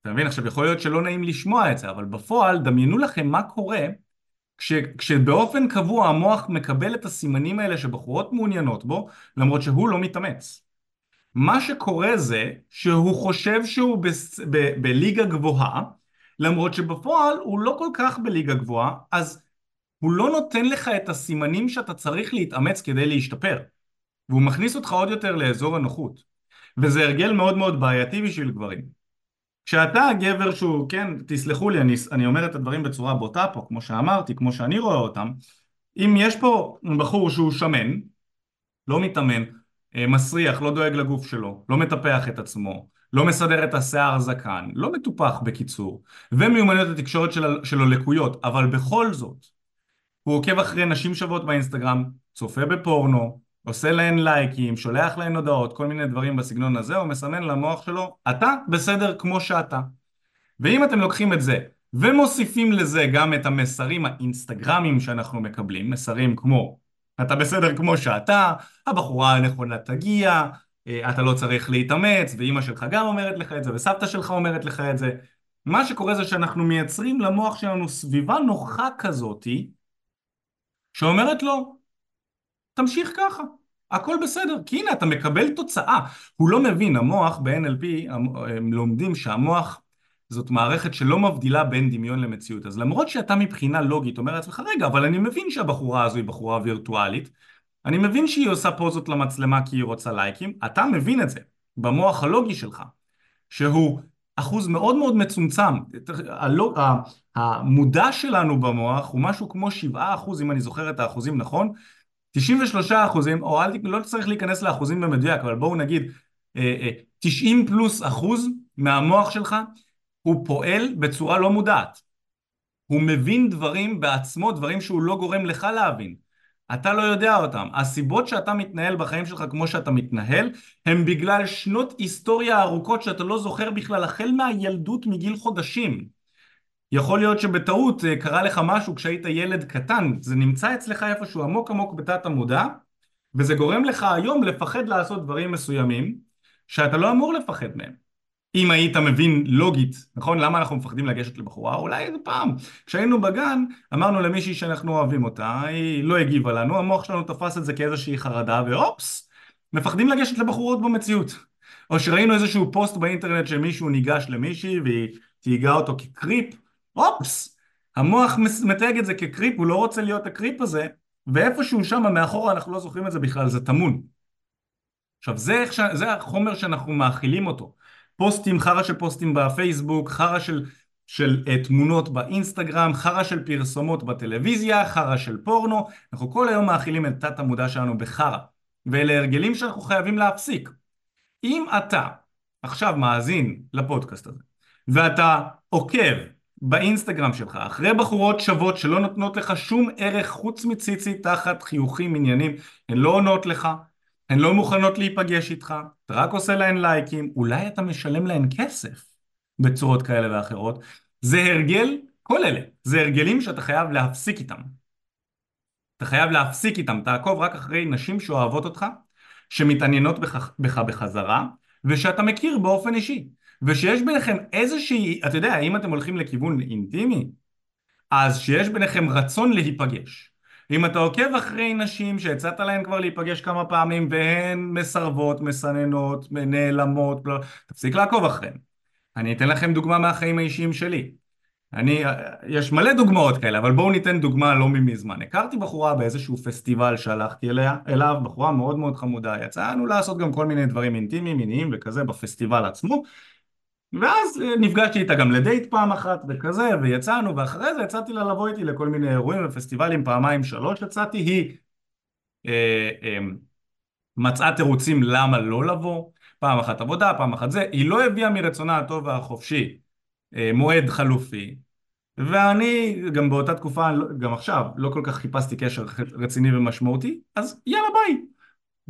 אתה מבין? עכשיו יכול להיות שלא נעים לשמוע את זה, אבל בפועל דמיינו לכם מה קורה כש, כשבאופן קבוע המוח מקבל את הסימנים האלה שבחורות מעוניינות בו, למרות שהוא לא מתאמץ. מה שקורה זה שהוא חושב שהוא בליגה גבוהה, למרות שבפועל הוא לא כל כך בליגה גבוהה, אז הוא לא נותן לך את הסימנים שאתה צריך להתאמץ כדי להשתפר. והוא מכניס אותך עוד יותר לאזור הנוחות. וזה הרגל מאוד מאוד בעייתי בשביל גברים. כשאתה הגבר שהוא, כן, תסלחו לי, אני, אני אומר את הדברים בצורה בוטה פה, כמו שאמרתי, כמו שאני רואה אותם, אם יש פה בחור שהוא שמן, לא מתאמן, מסריח, לא דואג לגוף שלו, לא מטפח את עצמו, לא מסדר את השיער זקן, לא מטופח בקיצור, ומיומנויות התקשורת של, שלו לקויות, אבל בכל זאת, הוא עוקב אחרי נשים שוות באינסטגרם, צופה בפורנו, עושה להן לייקים, שולח להן הודעות, כל מיני דברים בסגנון הזה, הוא מסמן למוח שלו, אתה בסדר כמו שאתה. ואם אתם לוקחים את זה ומוסיפים לזה גם את המסרים האינסטגרמיים שאנחנו מקבלים, מסרים כמו אתה בסדר כמו שאתה, הבחורה הנכונה תגיע, אה, אתה לא צריך להתאמץ, ואימא שלך גם אומרת לך את זה, וסבתא שלך אומרת לך את זה. מה שקורה זה שאנחנו מייצרים למוח שלנו סביבה נוחה כזאתי, שאומרת לו, תמשיך ככה, הכל בסדר, כי הנה אתה מקבל תוצאה. הוא לא מבין, המוח ב-NLP, הם לומדים שהמוח זאת מערכת שלא מבדילה בין דמיון למציאות. אז למרות שאתה מבחינה לוגית אומר לעצמך, רגע, אבל אני מבין שהבחורה הזו היא בחורה וירטואלית, אני מבין שהיא עושה פוזות למצלמה כי היא רוצה לייקים, אתה מבין את זה במוח הלוגי שלך, שהוא אחוז מאוד מאוד מצומצם. המודע שלנו במוח הוא משהו כמו 7 אחוז, אם אני זוכר את האחוזים נכון, 93 אחוזים, או אל, לא צריך להיכנס לאחוזים במדויק, אבל בואו נגיד 90 אה, אה, פלוס אחוז מהמוח שלך הוא פועל בצורה לא מודעת. הוא מבין דברים בעצמו, דברים שהוא לא גורם לך להבין. אתה לא יודע אותם. הסיבות שאתה מתנהל בחיים שלך כמו שאתה מתנהל, הם בגלל שנות היסטוריה ארוכות שאתה לא זוכר בכלל, החל מהילדות מגיל חודשים. יכול להיות שבטעות אה, קרה לך משהו כשהיית ילד קטן, זה נמצא אצלך איפשהו עמוק עמוק בתת המודע, וזה גורם לך היום לפחד לעשות דברים מסוימים שאתה לא אמור לפחד מהם. אם היית מבין לוגית, נכון? למה אנחנו מפחדים לגשת לבחורה? אולי איזה פעם. כשהיינו בגן, אמרנו למישהי שאנחנו אוהבים אותה, היא לא הגיבה לנו, המוח שלנו תפס את זה כאיזושהי חרדה, ואופס, מפחדים לגשת לבחורות במציאות. או שראינו איזשהו פוסט באינטרנט שמישהו ניגש למישהי והיא תהיגה אותו כקריפ, אופס, המוח מתייג את זה כקריפ, הוא לא רוצה להיות הקריפ הזה, ואיפשהו שם מאחורה אנחנו לא זוכרים את זה בכלל, זה טמון. עכשיו זה. זה החומר שאנחנו מאכילים אותו. פוסטים, חרא של פוסטים בפייסבוק, חרא של, של uh, תמונות באינסטגרם, חרא של פרסומות בטלוויזיה, חרא של פורנו, אנחנו כל היום מאכילים את תת המודע שלנו בחרא. ואלה הרגלים שאנחנו חייבים להפסיק. אם אתה עכשיו מאזין לפודקאסט הזה, ואתה עוקב באינסטגרם שלך אחרי בחורות שוות שלא נותנות לך שום ערך חוץ מציצי תחת חיוכים עניינים, הן לא עונות לך, הן לא מוכנות להיפגש איתך, אתה רק עושה להן לייקים, אולי אתה משלם להן כסף בצורות כאלה ואחרות, זה הרגל, כל אלה, זה הרגלים שאתה חייב להפסיק איתם. אתה חייב להפסיק איתם, תעקוב רק אחרי נשים שאוהבות אותך, שמתעניינות בך, בך בחזרה, ושאתה מכיר באופן אישי. ושיש ביניכם איזושהי, אתה יודע, אם אתם הולכים לכיוון אינטימי, אז שיש ביניכם רצון להיפגש. אם אתה עוקב אחרי נשים שהצעת להן כבר להיפגש כמה פעמים והן מסרבות, מסננות, נעלמות, תפסיק לעקוב אחריהן. אני אתן לכם דוגמה מהחיים האישיים שלי. אני, יש מלא דוגמאות כאלה, אבל בואו ניתן דוגמה לא ממזמן. הכרתי בחורה באיזשהו פסטיבל שהלכתי אליה, אליו, בחורה מאוד מאוד חמודה. יצאנו לעשות גם כל מיני דברים אינטימיים, מיניים וכזה בפסטיבל עצמו. ואז אה, נפגשתי איתה גם לדייט פעם אחת וכזה, ויצאנו, ואחרי זה יצאתי לה לבוא איתי לכל מיני אירועים ופסטיבלים, פעמיים שלוש יצאתי, היא אה, אה, מצאה תירוצים למה לא לבוא, פעם אחת עבודה, פעם אחת זה, היא לא הביאה מרצונה הטוב והחופשי אה, מועד חלופי, ואני גם באותה תקופה, גם עכשיו, לא כל כך חיפשתי קשר רציני ומשמעותי, אז יאללה ביי.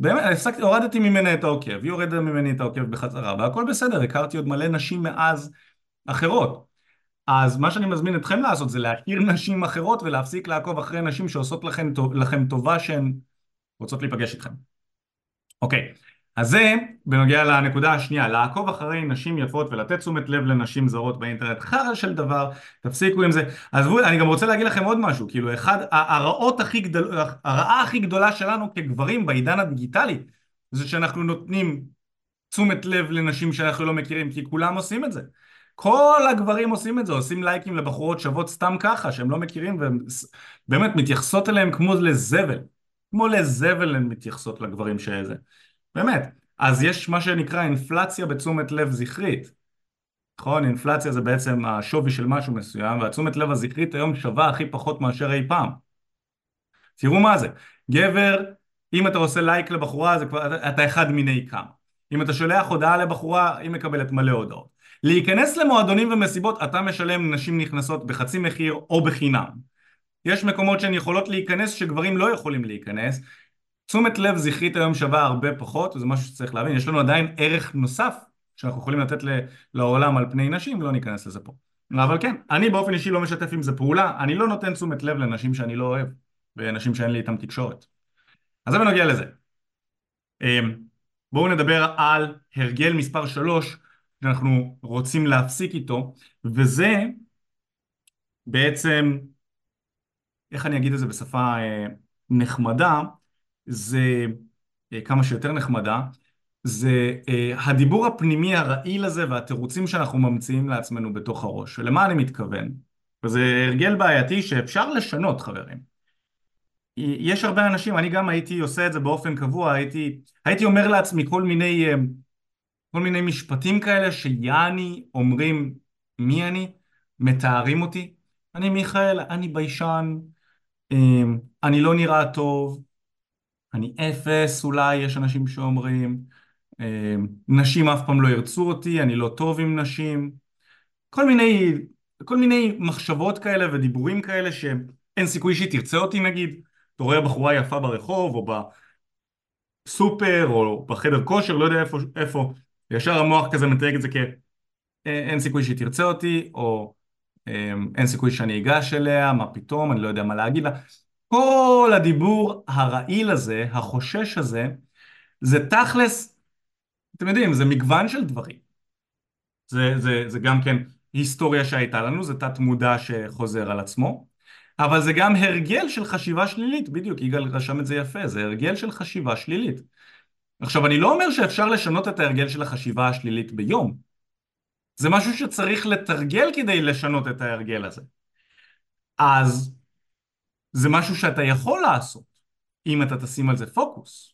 באמת, הפסקתי, הורדתי ממנה את העוקב, היא הורדה ממני את העוקב בחזרה, והכל בסדר, הכרתי עוד מלא נשים מאז אחרות. אז מה שאני מזמין אתכם לעשות זה להכיר נשים אחרות ולהפסיק לעקוב אחרי נשים שעושות לכם, לכם טובה שהן רוצות להיפגש איתכם. אוקיי, אז זה בנוגע לנקודה השנייה, לעקוב אחרי נשים יפות ולתת תשומת לב לנשים זרות באינטרנט, חרא של דבר, תפסיקו עם זה. עזבו, אני גם רוצה להגיד לכם עוד משהו, כאילו אחד, הרעות הכי גדול, הרעה הכי גדולה שלנו כגברים בעידן הדיגיטלי, זה שאנחנו נותנים תשומת לב לנשים שאנחנו לא מכירים, כי כולם עושים את זה. כל הגברים עושים את זה, עושים לייקים לבחורות שוות סתם ככה, שהם לא מכירים, והן באמת מתייחסות אליהם כמו לזבל. כמו לזבל הן מתייחסות לגברים שזה. באמת. אז יש מה שנקרא אינפלציה בתשומת לב זכרית. נכון? אינפלציה זה בעצם השווי של משהו מסוים, והתשומת לב הזכרית היום שווה הכי פחות מאשר אי פעם. תראו מה זה. גבר, אם אתה עושה לייק לבחורה, זה כבר, אתה אחד מיני כמה. אם אתה שולח הודעה לבחורה, היא מקבלת מלא הודעות. להיכנס למועדונים ומסיבות, אתה משלם נשים נכנסות בחצי מחיר או בחינם. יש מקומות שהן יכולות להיכנס שגברים לא יכולים להיכנס, תשומת לב זכרית היום שווה הרבה פחות, וזה משהו שצריך להבין, יש לנו עדיין ערך נוסף שאנחנו יכולים לתת לעולם על פני נשים, לא ניכנס לזה פה. אבל כן, אני באופן אישי לא משתף עם זה פעולה, אני לא נותן תשומת לב לנשים שאני לא אוהב, ונשים שאין לי איתם תקשורת. אז זה בנוגע לזה. אמ, בואו נדבר על הרגל מספר 3 שאנחנו רוצים להפסיק איתו, וזה בעצם, איך אני אגיד את זה בשפה אה, נחמדה, זה אה, כמה שיותר נחמדה, זה אה, הדיבור הפנימי הרעיל הזה והתירוצים שאנחנו ממציאים לעצמנו בתוך הראש. ולמה אני מתכוון? וזה הרגל בעייתי שאפשר לשנות חברים. יש הרבה אנשים, אני גם הייתי עושה את זה באופן קבוע, הייתי, הייתי אומר לעצמי כל מיני, אה, כל מיני משפטים כאלה שיעני אומרים מי אני, מתארים אותי. אני מיכאל, אני ביישן, אני לא נראה טוב, אני אפס, אולי יש אנשים שאומרים, אה, נשים אף פעם לא ירצו אותי, אני לא טוב עם נשים, כל מיני, כל מיני מחשבות כאלה ודיבורים כאלה שאין סיכוי שהיא תרצה אותי נגיד, אתה רואה בחורה יפה ברחוב או בסופר או בחדר כושר, לא יודע איפה, איפה, ישר המוח כזה מתייג את זה כאין סיכוי שהיא תרצה אותי, או אין סיכוי שאני אגש אליה, מה פתאום, אני לא יודע מה להגיד לה. כל הדיבור הרעיל הזה, החושש הזה, זה תכלס, אתם יודעים, זה מגוון של דברים. זה, זה, זה גם כן היסטוריה שהייתה לנו, זה תת מודע שחוזר על עצמו, אבל זה גם הרגל של חשיבה שלילית, בדיוק, יגאל רשם את זה יפה, זה הרגל של חשיבה שלילית. עכשיו, אני לא אומר שאפשר לשנות את ההרגל של החשיבה השלילית ביום. זה משהו שצריך לתרגל כדי לשנות את ההרגל הזה. אז זה משהו שאתה יכול לעשות, אם אתה תשים על זה פוקוס.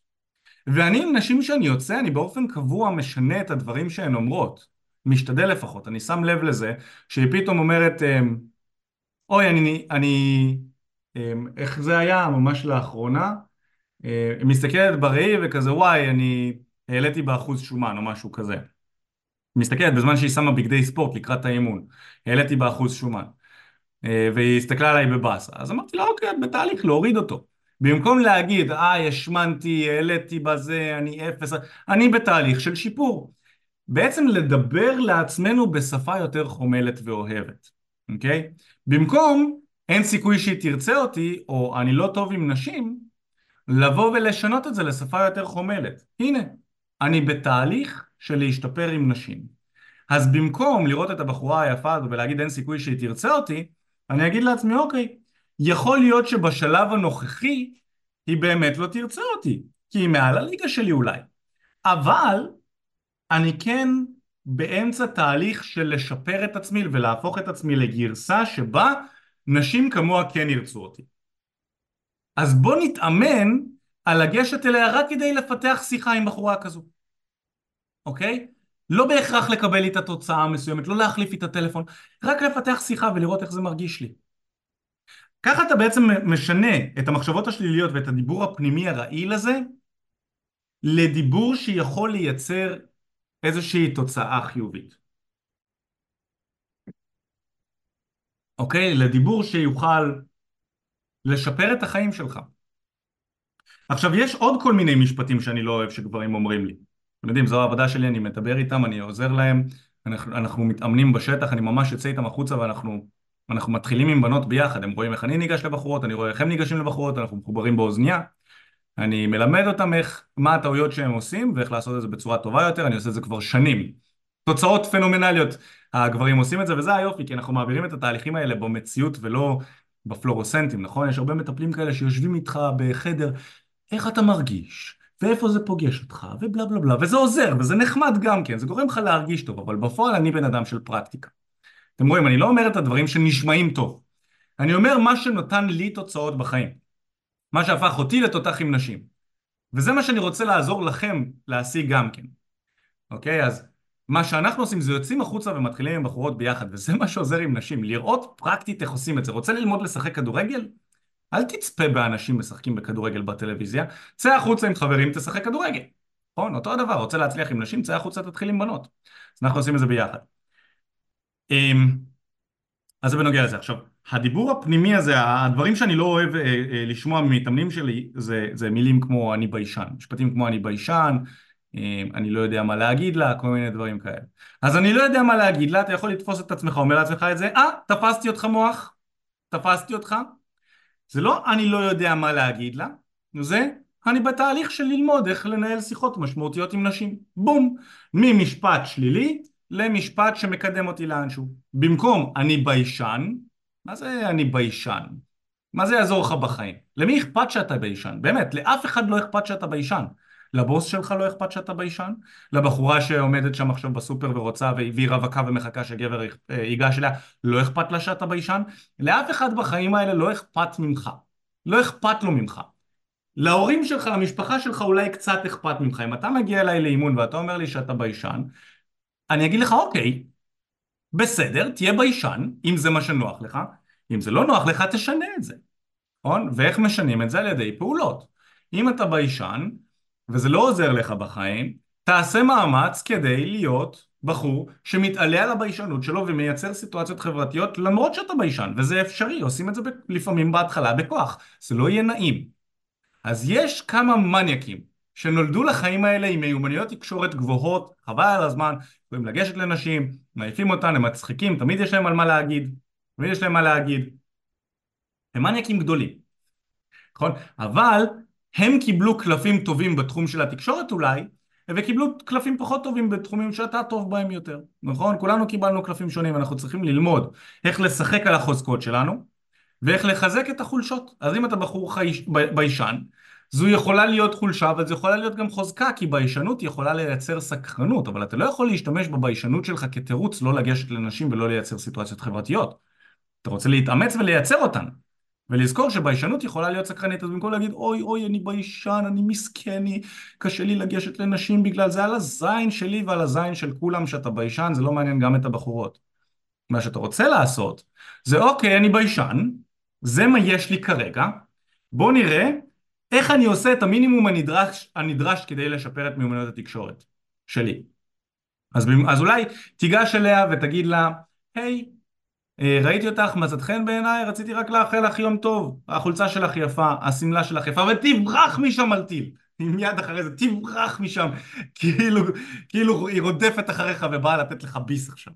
ואני עם נשים שאני יוצא, אני באופן קבוע משנה את הדברים שהן אומרות. משתדל לפחות. אני שם לב לזה, שהיא פתאום אומרת, אמ, אוי, אני, אני, אמ, איך זה היה ממש לאחרונה? אה, היא מסתכלת בראי וכזה, וואי, אני העליתי באחוז שומן או משהו כזה. מסתכלת בזמן שהיא שמה בגדי ספורט לקראת האימון, העליתי באחוז שומן. אה, והיא הסתכלה עליי בבאסה. אז אמרתי לה, אוקיי, בתהליך להוריד אותו. במקום להגיד, אה, השמנתי, העליתי בזה, אני אפס, אני בתהליך של שיפור. בעצם לדבר לעצמנו בשפה יותר חומלת ואוהבת, אוקיי? במקום, אין סיכוי שהיא תרצה אותי, או אני לא טוב עם נשים, לבוא ולשנות את זה לשפה יותר חומלת. הנה, אני בתהליך של להשתפר עם נשים. אז במקום לראות את הבחורה היפה הזו ולהגיד אין סיכוי שהיא תרצה אותי, אני אגיד לעצמי אוקיי, יכול להיות שבשלב הנוכחי היא באמת לא תרצה אותי, כי היא מעל הליגה שלי אולי. אבל אני כן באמצע תהליך של לשפר את עצמי ולהפוך את עצמי לגרסה שבה נשים כמוה כן ירצו אותי. אז בוא נתאמן על לגשת אליה רק כדי לפתח שיחה עם בחורה כזו, אוקיי? לא בהכרח לקבל איתה תוצאה מסוימת, לא להחליף איתה טלפון, רק לפתח שיחה ולראות איך זה מרגיש לי. ככה אתה בעצם משנה את המחשבות השליליות ואת הדיבור הפנימי הרעיל הזה לדיבור שיכול לייצר איזושהי תוצאה חיובית. אוקיי? לדיבור שיוכל לשפר את החיים שלך. עכשיו יש עוד כל מיני משפטים שאני לא אוהב שגברים אומרים לי. אתם יודעים, זו העבודה שלי, אני מדבר איתם, אני עוזר להם, אנחנו, אנחנו מתאמנים בשטח, אני ממש יוצא איתם החוצה ואנחנו אנחנו מתחילים עם בנות ביחד, הם רואים איך אני ניגש לבחורות, אני רואה איך הם ניגשים לבחורות, אנחנו מחוברים באוזניה, אני מלמד אותם איך, מה הטעויות שהם עושים ואיך לעשות את זה בצורה טובה יותר, אני עושה את זה כבר שנים. תוצאות פנומנליות, הגברים עושים את זה וזה היופי, כי אנחנו מעבירים את התהליכים האלה במציאות ולא בפלורוסנטים, נכון? יש הרבה מטפלים כאלה שיושבים איתך בחדר, איך אתה מרגיש? ואיפה זה פוגש אותך, ובלה בלה בלה, וזה עוזר, וזה נחמד גם כן, זה גורם לך להרגיש טוב, אבל בפועל אני בן אדם של פרקטיקה. אתם רואים, אני לא אומר את הדברים שנשמעים טוב, אני אומר מה שנותן לי תוצאות בחיים, מה שהפך אותי לתותח עם נשים, וזה מה שאני רוצה לעזור לכם להשיג גם כן, אוקיי? אז מה שאנחנו עושים זה יוצאים החוצה ומתחילים עם בחורות ביחד, וזה מה שעוזר עם נשים, לראות פרקטית איך עושים את זה. רוצה ללמוד לשחק כדורגל? אל תצפה באנשים משחקים בכדורגל בטלוויזיה, צא החוצה עם חברים, תשחק כדורגל. נכון? אותו הדבר, רוצה להצליח עם נשים, צא החוצה, תתחיל עם בנות. אז אנחנו עושים את זה ביחד. אמ, אז זה בנוגע לזה. עכשיו, הדיבור הפנימי הזה, הדברים שאני לא אוהב אה, אה, לשמוע ממתאמנים שלי, זה, זה מילים כמו אני ביישן, משפטים כמו אני ביישן, אה, אני לא יודע מה להגיד לה, כל מיני דברים כאלה. אז אני לא יודע מה להגיד לה, אתה יכול לתפוס את עצמך, אומר לעצמך את זה, אה, תפסתי אותך מוח, תפסתי אותך, זה לא אני לא יודע מה להגיד לה, זה אני בתהליך של ללמוד איך לנהל שיחות משמעותיות עם נשים. בום. ממשפט שלילי למשפט שמקדם אותי לאנשהו. במקום אני ביישן, מה זה אני ביישן? מה זה יעזור לך בחיים? למי אכפת שאתה ביישן? באמת, לאף אחד לא אכפת שאתה ביישן. לבוס שלך לא אכפת שאתה ביישן? לבחורה שעומדת שם עכשיו בסופר ורוצה והיא רווקה ומחכה שגבר אה, ייגש אליה, לא אכפת לה שאתה ביישן? לאף אחד בחיים האלה לא אכפת ממך. לא אכפת לו ממך. להורים שלך, למשפחה שלך אולי קצת אכפת ממך. אם אתה מגיע אליי לאימון ואתה אומר לי שאתה ביישן, אני אגיד לך אוקיי, בסדר, תהיה ביישן, אם זה מה שנוח לך, אם זה לא נוח לך תשנה את זה, נכון? ואיך משנים את זה? על ידי פעולות. אם אתה ביישן, וזה לא עוזר לך בחיים, תעשה מאמץ כדי להיות בחור שמתעלה על הביישנות שלו ומייצר סיטואציות חברתיות למרות שאתה ביישן, וזה אפשרי, עושים את זה לפעמים בהתחלה בכוח, זה לא יהיה נעים. אז יש כמה מניאקים שנולדו לחיים האלה עם מיומנויות תקשורת גבוהות, חבל על הזמן, יכולים לגשת לנשים, מעיפים אותן, הם מצחיקים, תמיד יש להם על מה להגיד, ויש להם מה להגיד. הם מניאקים גדולים, נכון? אבל הם קיבלו קלפים טובים בתחום של התקשורת אולי, וקיבלו קלפים פחות טובים בתחומים שאתה טוב בהם יותר, נכון? כולנו קיבלנו קלפים שונים, אנחנו צריכים ללמוד איך לשחק על החוזקות שלנו ואיך לחזק את החולשות. אז אם אתה בחור חייש, ביישן, זו יכולה להיות חולשה, אבל זו יכולה להיות גם חוזקה, כי ביישנות יכולה לייצר סקרנות, אבל אתה לא יכול להשתמש בביישנות שלך כתירוץ לא לגשת לנשים ולא לייצר סיטואציות חברתיות. אתה רוצה להתאמץ ולייצר אותן. ולזכור שביישנות יכולה להיות סקרנית, אז במקום להגיד אוי אוי אני ביישן, אני מסכן, קשה לי לגשת לנשים בגלל זה על הזין שלי ועל הזין של כולם שאתה ביישן, זה לא מעניין גם את הבחורות. מה שאתה רוצה לעשות זה אוקיי אני ביישן, זה מה יש לי כרגע, בוא נראה איך אני עושה את המינימום הנדרש, הנדרש כדי לשפר את מיומנויות התקשורת שלי. אז, אז אולי תיגש אליה ותגיד לה, היי, hey, ראיתי אותך, מצאת חן בעיניי, רציתי רק לאחל לך יום טוב. החולצה שלך יפה, השמלה שלך יפה, ותברח משם על טיל. מיד אחרי זה, תברח משם. כאילו, כאילו היא רודפת אחריך ובאה לתת לך ביס עכשיו.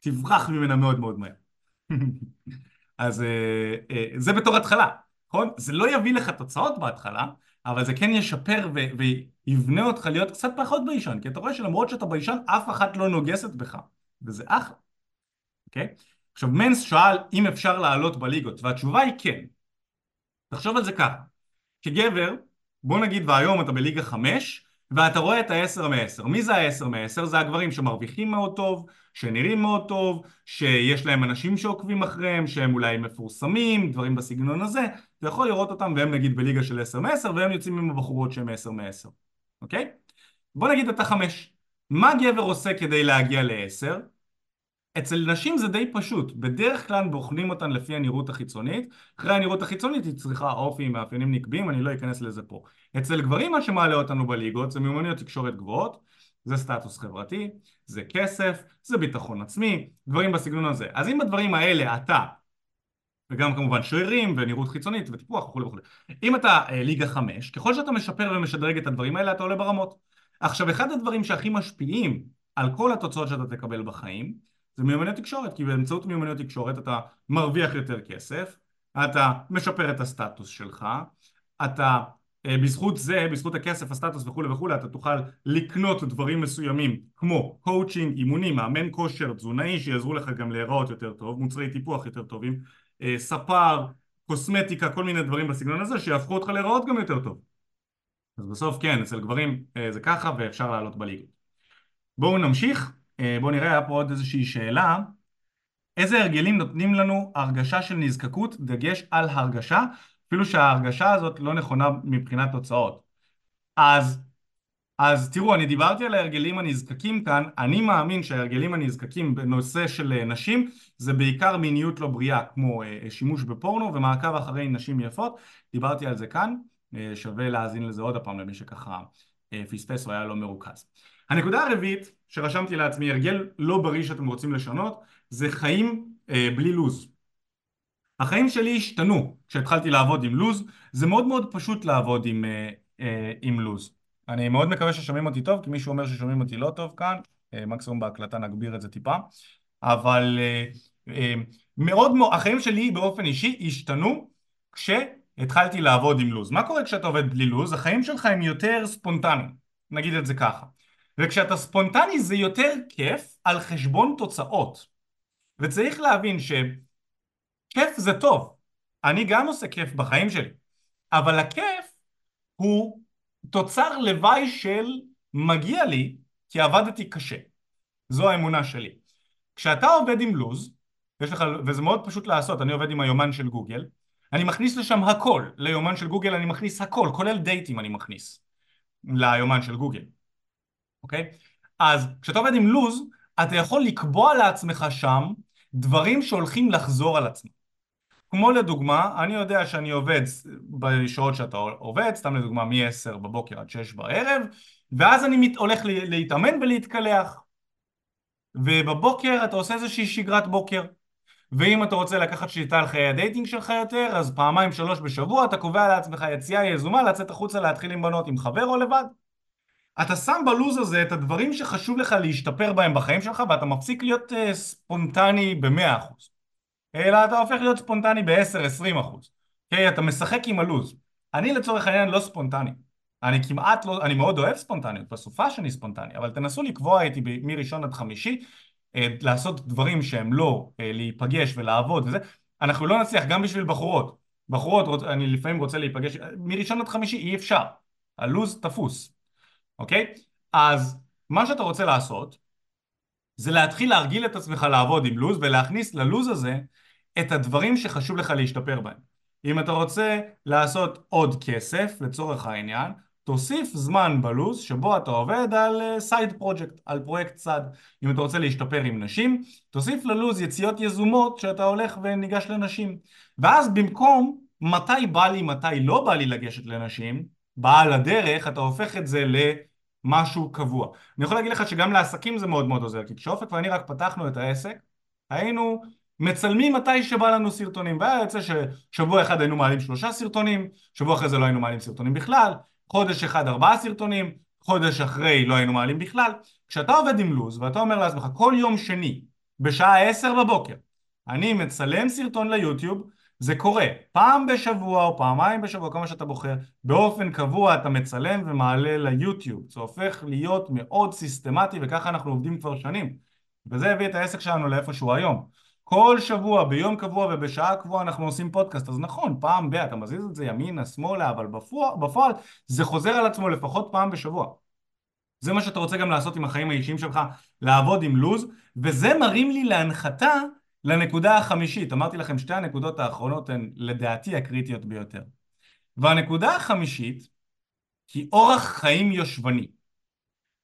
תברח ממנה מאוד מאוד מהר. אז אה, אה, זה בתור התחלה, נכון? זה לא יביא לך תוצאות בהתחלה, אבל זה כן ישפר ויבנה אותך להיות קצת פחות ביישן, כי אתה רואה שלמרות שאתה ביישן, אף אחת לא נוגסת בך, וזה אחלה, אוקיי? Okay? עכשיו מנס שאל אם אפשר לעלות בליגות והתשובה היא כן תחשוב על זה ככה כגבר בוא נגיד והיום אתה בליגה 5 ואתה רואה את ה-10 מ-10 מי זה ה-10 מ-10? זה הגברים שמרוויחים מאוד טוב שנראים מאוד טוב שיש להם אנשים שעוקבים אחריהם שהם אולי מפורסמים דברים בסגנון הזה אתה יכול לראות אותם והם נגיד בליגה של 10 מ-10 והם יוצאים עם הבחורות שהם 10 מ-10 אוקיי? בוא נגיד אתה 5 מה גבר עושה כדי להגיע ל-10? אצל נשים זה די פשוט, בדרך כלל בוחנים אותן לפי הנראות החיצונית, אחרי הנראות החיצונית היא צריכה אופי עם מאפיינים נקביים, אני לא אכנס לזה פה. אצל גברים מה שמעלה אותנו בליגות זה מיומנויות תקשורת גבוהות, זה סטטוס חברתי, זה כסף, זה ביטחון עצמי, דברים בסגנון הזה. אז אם בדברים האלה אתה, וגם כמובן שרירים ונראות חיצונית וטיפוח וכולי וכולי, אם אתה אה, ליגה 5, ככל שאתה משפר ומשדרג את הדברים האלה אתה עולה ברמות. עכשיו אחד הדברים שהכי משפיעים על כל התוצאות שאתה תקבל בחיים זה מיומנויות תקשורת, כי באמצעות מיומנויות תקשורת אתה מרוויח יותר כסף, אתה משפר את הסטטוס שלך, אתה אה, בזכות זה, בזכות הכסף, הסטטוס וכולי וכולי, אתה תוכל לקנות דברים מסוימים כמו קואוצ'ינג, אימונים, מאמן כושר, תזונאי שיעזרו לך גם להיראות יותר טוב, מוצרי טיפוח יותר טובים, אה, ספר, קוסמטיקה, כל מיני דברים בסגנון הזה שיהפכו אותך להיראות גם יותר טוב. אז בסוף כן, אצל גברים אה, זה ככה ואפשר לעלות בליגה. בואו נמשיך. אה, בואו נראה, היה פה עוד איזושהי שאלה. איזה הרגלים נותנים לנו הרגשה של נזקקות, דגש על הרגשה, אפילו שההרגשה הזאת לא נכונה מבחינת תוצאות. אז, אז תראו, אני דיברתי על ההרגלים הנזקקים כאן, אני מאמין שההרגלים הנזקקים בנושא של אה, נשים זה בעיקר מיניות לא בריאה, כמו אה, שימוש בפורנו ומעקב אחרי נשים יפות, דיברתי על זה כאן, שווה להאזין לזה עוד הפעם למי שככה פספס או היה לא מרוכז. הנקודה הרביעית שרשמתי לעצמי, הרגל לא בריא שאתם רוצים לשנות, זה חיים אה, בלי לוז. החיים שלי השתנו כשהתחלתי לעבוד עם לוז, זה מאוד מאוד פשוט לעבוד עם, אה, אה, עם לוז. אני מאוד מקווה ששומעים אותי טוב, כי מישהו אומר ששומעים אותי לא טוב כאן, אה, מקסימום בהקלטה נגביר את זה טיפה, אבל אה, אה, מאוד החיים שלי באופן אישי השתנו כשהתחלתי לעבוד עם לוז. מה קורה כשאתה עובד בלי לוז? החיים שלך הם יותר ספונטניים, נגיד את זה ככה. וכשאתה ספונטני זה יותר כיף על חשבון תוצאות. וצריך להבין שכיף זה טוב. אני גם עושה כיף בחיים שלי. אבל הכיף הוא תוצר לוואי של מגיע לי כי עבדתי קשה. זו האמונה שלי. כשאתה עובד עם לוז, יש לך, וזה מאוד פשוט לעשות, אני עובד עם היומן של גוגל, אני מכניס לשם הכל, ליומן של גוגל אני מכניס הכל, כולל דייטים אני מכניס ליומן של גוגל. אוקיי? אז כשאתה עובד עם לוז, אתה יכול לקבוע לעצמך שם דברים שהולכים לחזור על עצמם. כמו לדוגמה, אני יודע שאני עובד בשעות שאתה עובד, סתם לדוגמה מ-10 בבוקר עד 6 בערב, ואז אני מת, הולך להתאמן ולהתקלח. ובבוקר אתה עושה איזושהי שגרת בוקר. ואם אתה רוצה לקחת שליטה על חיי ה dating שלך יותר, אז פעמיים שלוש בשבוע אתה קובע לעצמך יציאה יזומה לצאת החוצה להתחיל עם בנות עם חבר או לבד. אתה שם בלוז הזה את הדברים שחשוב לך להשתפר בהם בחיים שלך ואתה מפסיק להיות uh, ספונטני במאה אחוז. אלא אתה הופך להיות ספונטני ב-10-20 אחוז. אוקיי? אתה משחק עם הלו"ז. אני לצורך העניין לא ספונטני. אני כמעט לא, אני מאוד אוהב ספונטניות, בסופה שאני ספונטני, אבל תנסו לקבוע איתי מראשון עד חמישי, אה, לעשות דברים שהם לא אה, להיפגש ולעבוד וזה, אנחנו לא נצליח גם בשביל בחורות. בחורות, אני לפעמים רוצה להיפגש, מראשון עד חמישי אי אפשר, הלו"ז תפוס, אוקיי? אז מה שאתה רוצה לעשות זה להתחיל להרגיל את עצמך לעבוד עם לו"ז ולהכניס ללו"ז הזה את הדברים שחשוב לך להשתפר בהם. אם אתה רוצה לעשות עוד כסף, לצורך העניין, תוסיף זמן בלו"ז שבו אתה עובד על סייד uh, פרויקט, על פרויקט צד. אם אתה רוצה להשתפר עם נשים, תוסיף ללו"ז יציאות יזומות שאתה הולך וניגש לנשים. ואז במקום מתי בא לי, מתי לא בא לי לגשת לנשים, בעל הדרך, אתה הופך את זה למשהו קבוע. אני יכול להגיד לך שגם לעסקים זה מאוד מאוד עוזר, כי כשאופק ואני רק פתחנו את העסק, היינו מצלמים מתי שבא לנו סרטונים, והיה יוצא ששבוע אחד היינו מעלים שלושה סרטונים, שבוע אחרי זה לא היינו מעלים סרטונים בכלל, חודש אחד ארבעה סרטונים, חודש אחרי לא היינו מעלים בכלל. כשאתה עובד עם לו"ז ואתה אומר לעצמך כל יום שני בשעה עשר בבוקר אני מצלם סרטון ליוטיוב זה קורה פעם בשבוע או פעמיים בשבוע, כמה שאתה בוחר, באופן קבוע אתה מצלם ומעלה ליוטיוב. זה הופך להיות מאוד סיסטמטי וככה אנחנו עובדים כבר שנים. וזה הביא את העסק שלנו לאיפה שהוא היום. כל שבוע, ביום קבוע ובשעה קבועה אנחנו עושים פודקאסט, אז נכון, פעם ב- אתה מזיז את זה ימינה, שמאלה, אבל בפועל, בפועל זה חוזר על עצמו לפחות פעם בשבוע. זה מה שאתה רוצה גם לעשות עם החיים האישיים שלך, לעבוד עם לוז, וזה מרים לי להנחתה לנקודה החמישית. אמרתי לכם, שתי הנקודות האחרונות הן לדעתי הקריטיות ביותר. והנקודה החמישית היא אורח חיים יושבני.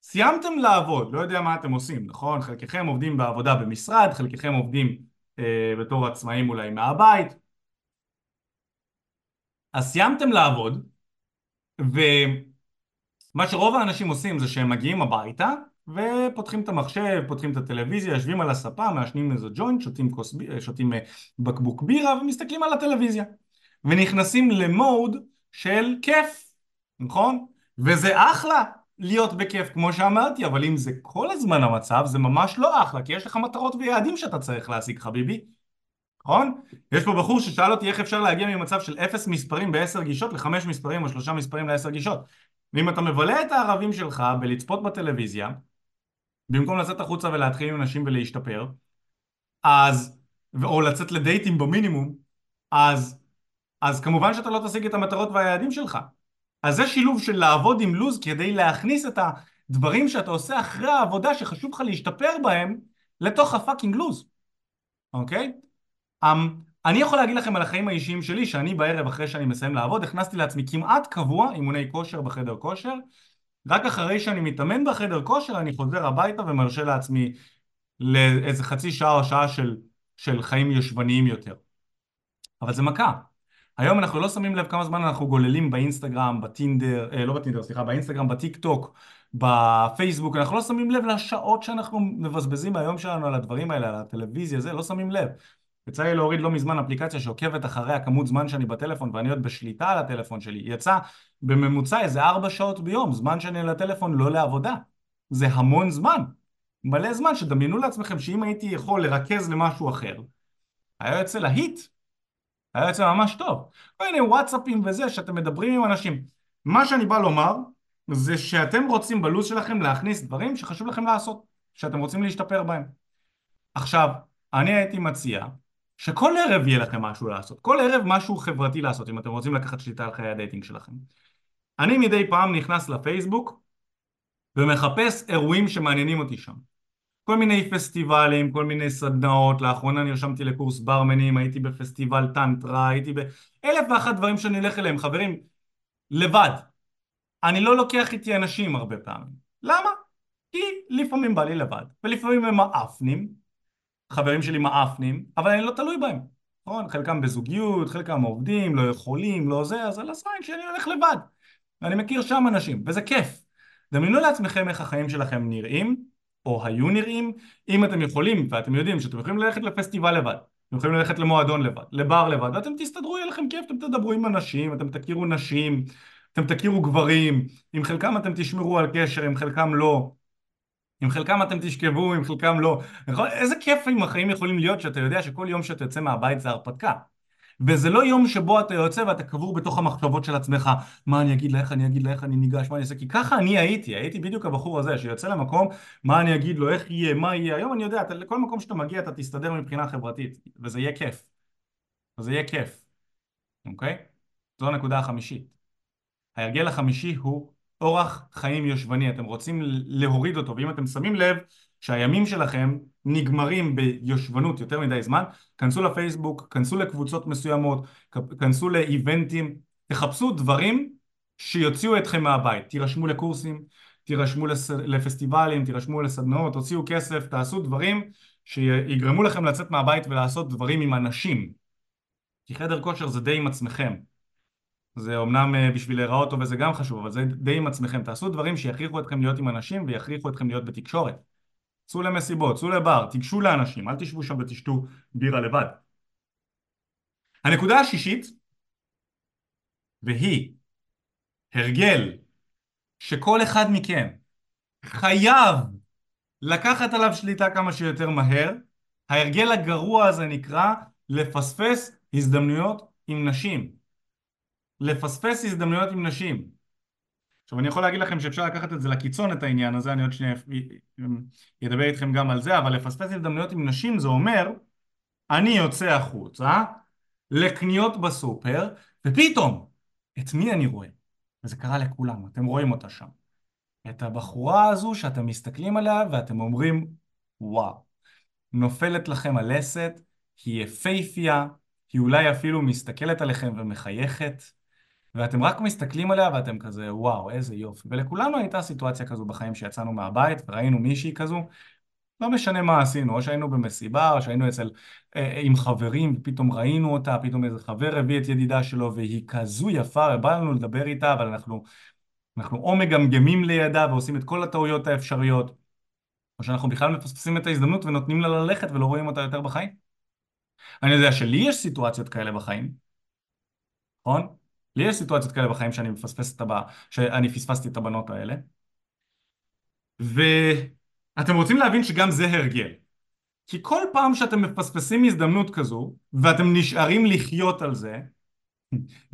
סיימתם לעבוד, לא יודע מה אתם עושים, נכון? חלקכם עובדים בעבודה במשרד, חלקכם עובדים אה, בתור עצמאים אולי מהבית. אז סיימתם לעבוד, ומה שרוב האנשים עושים זה שהם מגיעים הביתה ופותחים את המחשב, פותחים את הטלוויזיה, יושבים על הספה, מעשנים איזה ג'וינט, שותים, כוס, שותים אה, בקבוק בירה ומסתכלים על הטלוויזיה. ונכנסים למוד של כיף, נכון? וזה אחלה להיות בכיף כמו שאמרתי, אבל אם זה כל הזמן המצב זה ממש לא אחלה, כי יש לך מטרות ויעדים שאתה צריך להשיג חביבי, נכון? יש פה בחור ששאל אותי איך אפשר להגיע ממצב של אפס מספרים בעשר גישות לחמש מספרים או שלושה מספרים לעשר גישות. ואם אתה מבלה את הערבים שלך בלצפות בטלוויזיה, במקום לצאת החוצה ולהתחיל עם נשים ולהשתפר, אז, או לצאת לדייטים במינימום, אז, אז כמובן שאתה לא תשיג את המטרות והיעדים שלך. אז זה שילוב של לעבוד עם לוז כדי להכניס את הדברים שאתה עושה אחרי העבודה שחשוב לך להשתפר בהם לתוך הפאקינג לוז, אוקיי? Um, אני יכול להגיד לכם על החיים האישיים שלי שאני בערב אחרי שאני מסיים לעבוד הכנסתי לעצמי כמעט קבוע אימוני כושר בחדר כושר רק אחרי שאני מתאמן בחדר כושר אני חוזר הביתה ומרשה לעצמי לאיזה חצי שעה או שעה של, של חיים יושבניים יותר אבל זה מכה היום אנחנו לא שמים לב כמה זמן אנחנו גוללים באינסטגרם, בטינדר, אה, לא בטינדר, סליחה, באינסטגרם, בטיק טוק, בפייסבוק, אנחנו לא שמים לב לשעות שאנחנו מבזבזים מהיום שלנו על הדברים האלה, על הטלוויזיה, זה, לא שמים לב. יצא לי להוריד לא מזמן אפליקציה שעוקבת אחרי הכמות זמן שאני בטלפון ואני עוד בשליטה על הטלפון שלי. יצא בממוצע איזה ארבע שעות ביום, זמן שאני על הטלפון לא לעבודה. זה המון זמן. מלא זמן שדמיינו לעצמכם שאם הייתי יכול לרכז למשהו אחר, היה יוצא להיט. היה יוצא ממש טוב. הנה וואטסאפים וזה, שאתם מדברים עם אנשים. מה שאני בא לומר, זה שאתם רוצים בלו"ז שלכם להכניס דברים שחשוב לכם לעשות, שאתם רוצים להשתפר בהם. עכשיו, אני הייתי מציע שכל ערב יהיה לכם משהו לעשות, כל ערב משהו חברתי לעשות, אם אתם רוצים לקחת שליטה על חיי הדייטינג שלכם. אני מדי פעם נכנס לפייסבוק ומחפש אירועים שמעניינים אותי שם. כל מיני פסטיבלים, כל מיני סדנאות, לאחרונה נרשמתי לקורס ברמנים, הייתי בפסטיבל טנטרה, הייתי באלף ואחת דברים שאני אלך אליהם, חברים, לבד. אני לא לוקח איתי אנשים הרבה פעמים. למה? כי לפעמים בא לי לבד, ולפעמים הם מאפנים, חברים שלי מאפנים, אבל אני לא תלוי בהם. נכון? חלקם בזוגיות, חלקם עובדים, לא יכולים, לא זה, אז על הזין שאני הולך לבד. ואני מכיר שם אנשים, וזה כיף. דמיינו לעצמכם איך החיים שלכם נראים, או היו נראים, אם אתם יכולים, ואתם יודעים שאתם יכולים ללכת לפסטיבל לבד, אתם יכולים ללכת למועדון לבד, לבר לבד, ואתם תסתדרו, יהיה לכם כיף, אתם תדברו עם אנשים, אתם תכירו נשים, אתם תכירו גברים, עם חלקם אתם תשמרו על קשר, עם חלקם לא. עם חלקם אתם תשכבו, עם חלקם לא. איזה כיף עם החיים יכולים להיות שאתה יודע שכל יום שאתה יוצא מהבית זה הרפתקה. וזה לא יום שבו אתה יוצא ואתה קבור בתוך המחשבות של עצמך מה אני אגיד לה, איך אני אגיד לה, איך אני ניגש, מה אני אעשה כי ככה אני הייתי, הייתי בדיוק הבחור הזה שיוצא למקום מה אני אגיד לו, איך יהיה, מה יהיה היום אני יודע, אתה, לכל מקום שאתה מגיע אתה תסתדר מבחינה חברתית וזה יהיה כיף וזה יהיה כיף, אוקיי? זו הנקודה החמישית ההרגל החמישי הוא אורח חיים יושבני, אתם רוצים להוריד אותו ואם אתם שמים לב שהימים שלכם נגמרים ביושבנות יותר מדי זמן, כנסו לפייסבוק, כנסו לקבוצות מסוימות, כנסו לאיבנטים, תחפשו דברים שיוציאו אתכם מהבית, תירשמו לקורסים, תירשמו לס... לפסטיבלים, תירשמו לסדנאות, תוציאו כסף, תעשו דברים שיגרמו לכם לצאת מהבית ולעשות דברים עם אנשים. כי חדר כושר זה די עם עצמכם. זה אומנם אה, בשביל להיראות טוב וזה גם חשוב, אבל זה די עם עצמכם. תעשו דברים שיכריחו אתכם להיות עם אנשים ויכריחו אתכם להיות בתקשורת. צאו למסיבות, צאו לבר, תיגשו לאנשים, אל תשבו שם ותשתו בירה לבד. הנקודה השישית, והיא הרגל שכל אחד מכם חייב לקחת עליו שליטה כמה שיותר מהר, ההרגל הגרוע הזה נקרא לפספס הזדמנויות עם נשים. לפספס הזדמנויות עם נשים. עכשיו אני יכול להגיד לכם שאפשר לקחת את זה לקיצון את העניין הזה, אני עוד שנייה אדבר איתכם גם על זה, אבל לפספס הזדמנויות עם נשים זה אומר אני יוצא החוצה לקניות בסופר ופתאום את מי אני רואה? וזה קרה לכולם, אתם רואים אותה שם. את הבחורה הזו שאתם מסתכלים עליה ואתם אומרים וואו, נופלת לכם הלסת, היא יפייפייה, היא אולי אפילו מסתכלת עליכם ומחייכת ואתם רק מסתכלים עליה ואתם כזה וואו איזה יופי ולכולנו הייתה סיטואציה כזו בחיים שיצאנו מהבית וראינו מישהי כזו לא משנה מה עשינו, או שהיינו במסיבה, או שהיינו אצל, אה, אה עם חברים, ופתאום ראינו אותה, פתאום איזה חבר הביא את ידידה שלו, והיא כזו יפה, ובא לנו לדבר איתה, אבל אנחנו, אנחנו או מגמגמים לידה ועושים את כל הטעויות האפשריות, או שאנחנו בכלל מפספסים את ההזדמנות ונותנים לה ללכת ולא רואים אותה יותר בחיים. אני יודע שלי יש סיטואציות כאלה בחיים, נכון? לי יש סיטואציות כאלה בחיים שאני מפספס את הבא, שאני פספסתי את הבנות האלה. ואתם רוצים להבין שגם זה הרגל. כי כל פעם שאתם מפספסים הזדמנות כזו, ואתם נשארים לחיות על זה,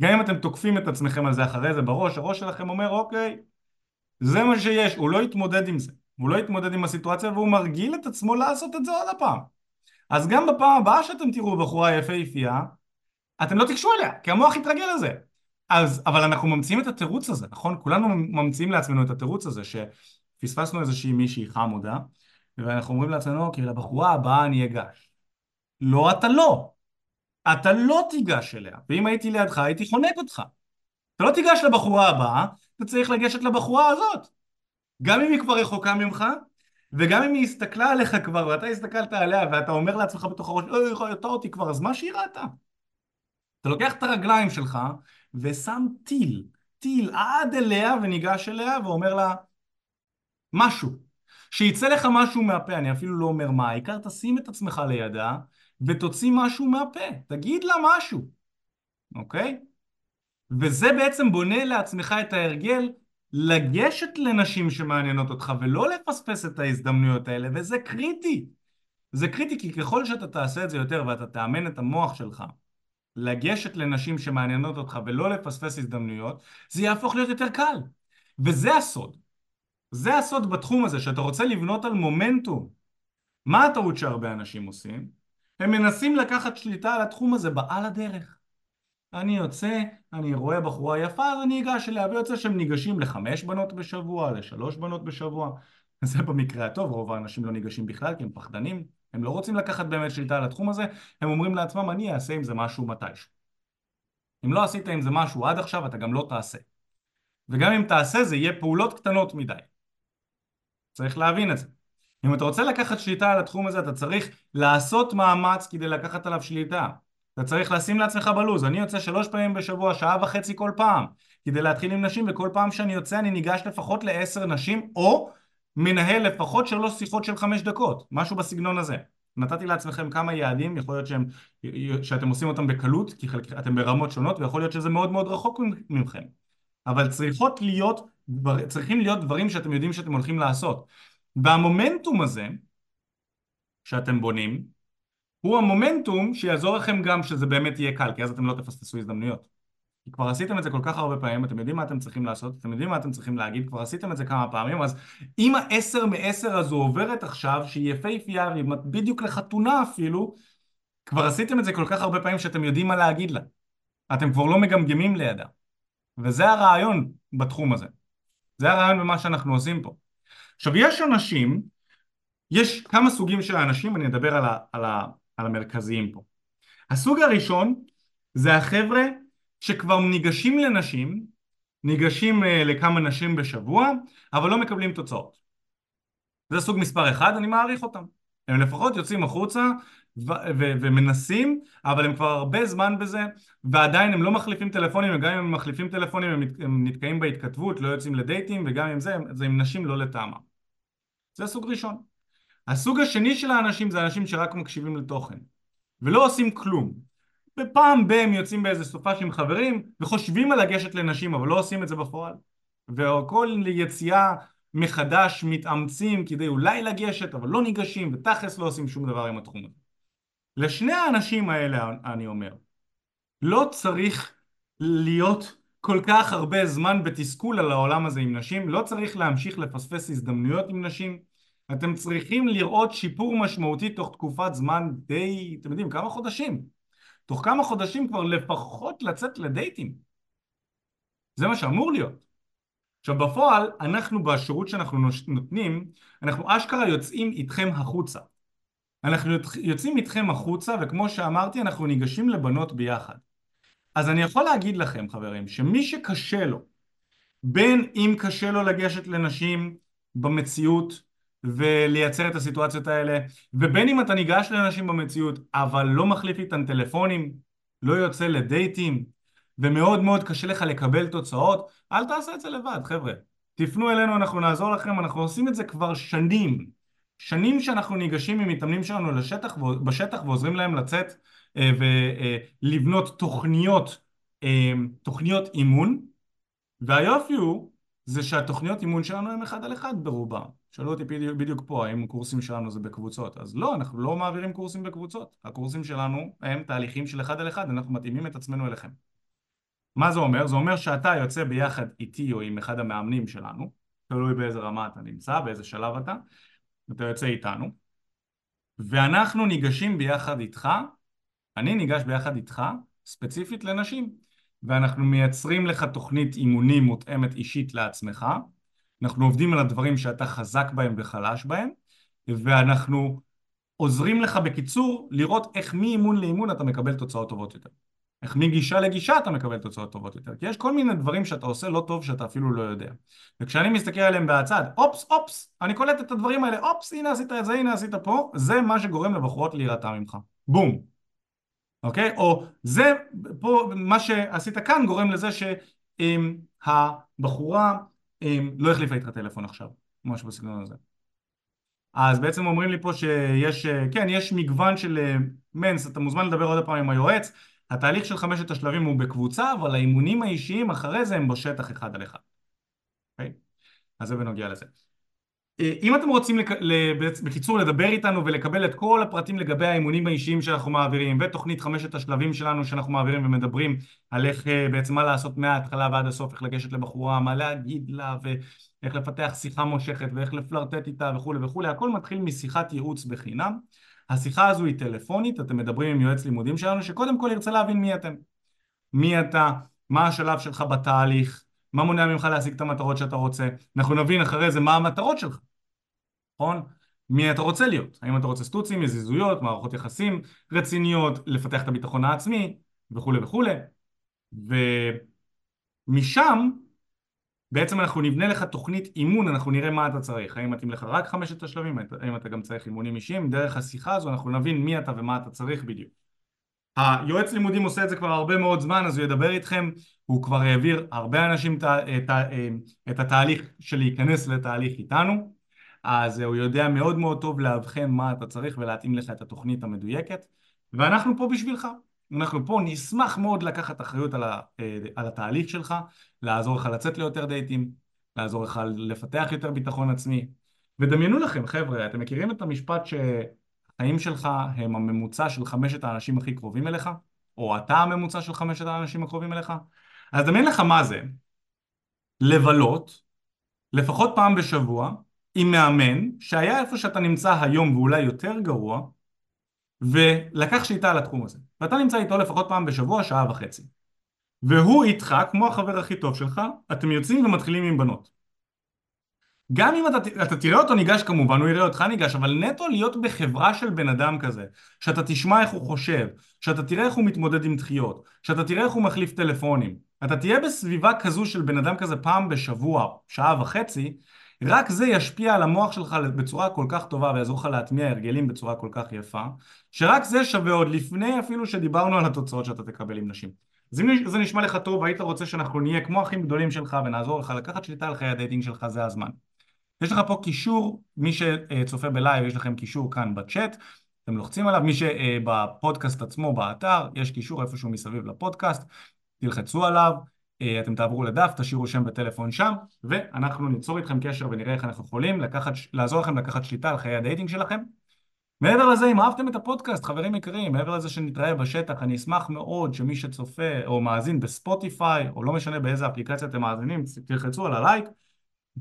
גם אם אתם תוקפים את עצמכם על זה אחרי זה בראש, הראש שלכם אומר אוקיי, זה מה שיש, הוא לא יתמודד עם זה, הוא לא יתמודד עם הסיטואציה והוא מרגיל את עצמו לעשות את זה עוד הפעם. אז גם בפעם הבאה שאתם תראו בחורה יפהפייה, אתם לא תיגשו אליה, כי המוח יתרגל לזה. אז, אבל אנחנו ממציאים את התירוץ הזה, נכון? כולנו ממציאים לעצמנו את התירוץ הזה, שפספסנו איזושהי מישהי חמודה, ואנחנו אומרים לעצמנו, אוקיי, לבחורה הבאה אני אגש. לא, אתה לא. אתה לא תיגש אליה, ואם הייתי לידך הייתי חונק אותך. אתה לא תיגש לבחורה הבאה, אתה צריך לגשת לבחורה הזאת. גם אם היא כבר רחוקה ממך, וגם אם היא הסתכלה עליך כבר, ואתה הסתכלת עליה, ואתה אומר לעצמך בתוך הראש, אוי, ראתה אותי כבר, אז מה שהיא ראתה? אתה לוקח את הרגליים שלך, ושם טיל, טיל עד אליה וניגש אליה ואומר לה משהו. שיצא לך משהו מהפה, אני אפילו לא אומר מה, העיקר תשים את עצמך לידה ותוציא משהו מהפה, תגיד לה משהו, אוקיי? וזה בעצם בונה לעצמך את ההרגל לגשת לנשים שמעניינות אותך ולא לפספס את ההזדמנויות האלה, וזה קריטי. זה קריטי כי ככל שאתה תעשה את זה יותר ואתה תאמן את המוח שלך לגשת לנשים שמעניינות אותך ולא לפספס הזדמנויות, זה יהפוך להיות יותר קל. וזה הסוד. זה הסוד בתחום הזה, שאתה רוצה לבנות על מומנטום. מה הטעות שהרבה אנשים עושים? הם מנסים לקחת שליטה על התחום הזה בעל הדרך. אני יוצא, אני רואה בחורה יפה, אז אני אגש אליה, ויוצא שהם ניגשים לחמש בנות בשבוע, לשלוש בנות בשבוע. זה במקרה הטוב, רוב האנשים לא ניגשים בכלל כי הם פחדנים, הם לא רוצים לקחת באמת שליטה על התחום הזה, הם אומרים לעצמם אני אעשה עם זה משהו מתישהו. אם לא עשית עם זה משהו עד עכשיו אתה גם לא תעשה. וגם אם תעשה זה יהיה פעולות קטנות מדי. צריך להבין את זה. אם אתה רוצה לקחת שליטה על התחום הזה אתה צריך לעשות מאמץ כדי לקחת עליו שליטה. אתה צריך לשים לעצמך בלוז, אני יוצא שלוש פעמים בשבוע, שעה וחצי כל פעם, כדי להתחיל עם נשים, וכל פעם שאני יוצא אני ניגש לפחות לעשר נשים, או מנהל לפחות שלוש שיחות של חמש דקות, משהו בסגנון הזה. נתתי לעצמכם כמה יעדים, יכול להיות שהם, שאתם עושים אותם בקלות, כי חלק, אתם ברמות שונות, ויכול להיות שזה מאוד מאוד רחוק ממכם. אבל צריכות להיות, צריכים להיות דברים שאתם יודעים שאתם הולכים לעשות. והמומנטום הזה שאתם בונים הוא המומנטום שיעזור לכם גם שזה באמת יהיה קל כי אז אתם לא תפספסו הזדמנויות כי כבר עשיתם את זה כל כך הרבה פעמים, אתם יודעים מה אתם צריכים לעשות, אתם יודעים מה אתם צריכים להגיד, כבר עשיתם את זה כמה פעמים, אז אם העשר מעשר הזו עוברת עכשיו, שהיא יפהפייה, והיא בדיוק לחתונה אפילו, כבר עשיתם את זה כל כך הרבה פעמים שאתם יודעים מה להגיד לה. אתם כבר לא מגמגמים לידה. וזה הרעיון בתחום הזה. זה הרעיון במה שאנחנו עושים פה. עכשיו, יש אנשים, יש כמה סוגים של האנשים, אני אדבר על, ה, על, ה, על המרכזיים פה. הסוג הראשון זה החבר'ה שכבר ניגשים לנשים, ניגשים uh, לכמה נשים בשבוע, אבל לא מקבלים תוצאות. זה סוג מספר אחד, אני מעריך אותם. הם לפחות יוצאים החוצה ו- ו- ומנסים, אבל הם כבר הרבה זמן בזה, ועדיין הם לא מחליפים טלפונים, וגם אם הם מחליפים טלפונים הם, הם נתקעים בהתכתבות, לא יוצאים לדייטים, וגם עם זה, זה עם נשים לא לטעמם. זה סוג ראשון. הסוג השני של האנשים זה אנשים שרק מקשיבים לתוכן, ולא עושים כלום. ופעם ב- הם יוצאים באיזה סופה עם חברים וחושבים על לגשת לנשים אבל לא עושים את זה בפועל. וכל יציאה מחדש מתאמצים כדי אולי לגשת אבל לא ניגשים ותכלס לא עושים שום דבר עם התחום הזה. לשני האנשים האלה אני אומר לא צריך להיות כל כך הרבה זמן בתסכול על העולם הזה עם נשים לא צריך להמשיך לפספס הזדמנויות עם נשים. אתם צריכים לראות שיפור משמעותי תוך תקופת זמן די, אתם יודעים, כמה חודשים תוך כמה חודשים כבר לפחות לצאת לדייטים. זה מה שאמור להיות. עכשיו בפועל, אנחנו בשירות שאנחנו נותנים, אנחנו אשכרה יוצאים איתכם החוצה. אנחנו יוצאים איתכם החוצה, וכמו שאמרתי, אנחנו ניגשים לבנות ביחד. אז אני יכול להגיד לכם, חברים, שמי שקשה לו, בין אם קשה לו לגשת לנשים במציאות, ולייצר את הסיטואציות האלה. ובין אם אתה ניגש לאנשים במציאות אבל לא מחליף איתם טלפונים לא יוצא לדייטים ומאוד מאוד קשה לך לקבל תוצאות אל תעשה את זה לבד חבר'ה. תפנו אלינו אנחנו נעזור לכם אנחנו עושים את זה כבר שנים. שנים שאנחנו ניגשים עם מתאמנים שלנו לשטח בשטח ועוזרים להם לצאת אה, ולבנות תוכניות אה, תוכניות אימון. והיופי הוא זה שהתוכניות אימון שלנו הם אחד על אחד ברובם שאלו אותי בדיוק, פה האם קורסים שלנו זה בקבוצות? אז לא, אנחנו לא מעבירים קורסים בקבוצות. הקורסים שלנו הם תהליכים של אחד על אחד אנחנו מתאימים את עצמנו אליכם. מה זה אומר? זה אומר שאתה יוצא ביחד איתי או עם אחד המאמנים שלנו תלוי באיזה רמה אתה נמצא, באיזה שלב אתה אתה יוצא איתנו ואנחנו ניגשים ביחד איתך אני ניגש ביחד איתך ספציפית לנשים ואנחנו מייצרים לך תוכנית אימונים מותאמת אישית לעצמך אנחנו עובדים על הדברים שאתה חזק בהם וחלש בהם ואנחנו עוזרים לך בקיצור לראות איך מאימון לאימון אתה מקבל תוצאות טובות יותר. איך מגישה לגישה אתה מקבל תוצאות טובות יותר. כי יש כל מיני דברים שאתה עושה לא טוב שאתה אפילו לא יודע. וכשאני מסתכל עליהם מהצד אופס אופס אני קולט את הדברים האלה אופס הנה עשית את זה הנה עשית פה זה מה שגורם לבחורות להירתע ממך. בום. אוקיי? או זה פה מה שעשית כאן גורם לזה שהבחורה לא החליפה איתך טלפון עכשיו, משהו בסגנון הזה. אז בעצם אומרים לי פה שיש, כן, יש מגוון של מנס, אתה מוזמן לדבר עוד פעם עם היועץ, התהליך של חמשת השלבים הוא בקבוצה, אבל האימונים האישיים אחרי זה הם בשטח אחד על אחד. Okay? אוקיי? אז זה בנוגע לזה. אה, אם אתם רוצים לק... בקיצור לדבר איתנו ולקבל את כל הפרטים לגבי האימונים האישיים שאנחנו מעבירים ותוכנית חמשת השלבים שלנו שאנחנו מעבירים ומדברים על איך אה, בעצם מה לעשות מההתחלה ועד הסוף, איך לגשת לבחורה, מה להגיד לה ואיך לפתח שיחה מושכת ואיך לפלרטט איתה וכולי וכולי, הכל מתחיל משיחת ייעוץ בחינם. השיחה הזו היא טלפונית, אתם מדברים עם יועץ לימודים שלנו שקודם כל ירצה להבין מי אתם. מי אתה, מה השלב שלך בתהליך, מה מונע ממך להשיג את המטרות שאתה רוצה? אנחנו נבין אחרי זה מה המטרות שלך, נכון? מי אתה רוצה להיות? האם אתה רוצה סטוצים, יזיזויות, מערכות יחסים רציניות, לפתח את הביטחון העצמי וכולי וכולי ומשם בעצם אנחנו נבנה לך תוכנית אימון, אנחנו נראה מה אתה צריך, האם מתאים לך רק חמשת השלבים, האם אתה גם צריך אימונים אישיים, דרך השיחה הזו אנחנו נבין מי אתה ומה אתה צריך בדיוק. היועץ לימודים עושה את זה כבר הרבה מאוד זמן אז הוא ידבר איתכם הוא כבר העביר הרבה אנשים את, את התהליך של להיכנס לתהליך איתנו אז הוא יודע מאוד מאוד טוב לאבחן מה אתה צריך ולהתאים לך את התוכנית המדויקת ואנחנו פה בשבילך אנחנו פה נשמח מאוד לקחת אחריות על, ה, על התהליך שלך לעזור לך לצאת ליותר דייטים לעזור לך לפתח יותר ביטחון עצמי ודמיינו לכם, חבר'ה, אתם מכירים את המשפט שהחיים שלך הם הממוצע של חמשת האנשים הכי קרובים אליך? או אתה הממוצע של חמשת האנשים הקרובים אליך? אז דמיין לך מה זה לבלות לפחות פעם בשבוע עם מאמן שהיה איפה שאתה נמצא היום ואולי יותר גרוע ולקח שליטה על התחום הזה. ואתה נמצא איתו לפחות פעם בשבוע שעה וחצי. והוא איתך כמו החבר הכי טוב שלך אתם יוצאים ומתחילים עם בנות. גם אם אתה, אתה תראה אותו ניגש כמובן, הוא יראה אותך ניגש, אבל נטו להיות בחברה של בן אדם כזה, שאתה תשמע איך הוא חושב, שאתה תראה איך הוא מתמודד עם דחיות, שאתה תראה איך הוא מחליף טלפונים, אתה תהיה בסביבה כזו של בן אדם כזה פעם בשבוע, שעה וחצי, רק זה ישפיע על המוח שלך בצורה כל כך טובה ויעזור לך להטמיע הרגלים בצורה כל כך יפה, שרק זה שווה עוד לפני אפילו שדיברנו על התוצאות שאתה תקבל עם נשים. אז אם זה נשמע לך טוב והיית רוצה שאנחנו נהיה כמו אחים גדולים שלך ונעזור לך לקחת שליטה על חיי הדייטינג שלך, זה הזמן. יש לך פה קישור, מי שצופה בלייב יש לכם קישור כאן בצ'אט, אתם לוחצים עליו, מי שבפודקאסט עצמו באתר, יש קישור איפשהו מסביב לפודקאסט, תלחצו עליו, אתם תעברו לדף, תשאירו שם וטלפון שם, ואנחנו ניצור איתכם קשר ונראה איך אנחנו יכולים לקחת, לעזור לכם לקחת שליטה על חיי הדייטינג שלכם. מעבר לזה, אם אהבתם את הפודקאסט, חברים יקרים, מעבר לזה שנתראה בשטח, אני אשמח מאוד שמי שצופה או מאזין בספוטיפיי, או לא משנה באיזה אפליקציה אתם מאזינים, תלחצו על הלייק.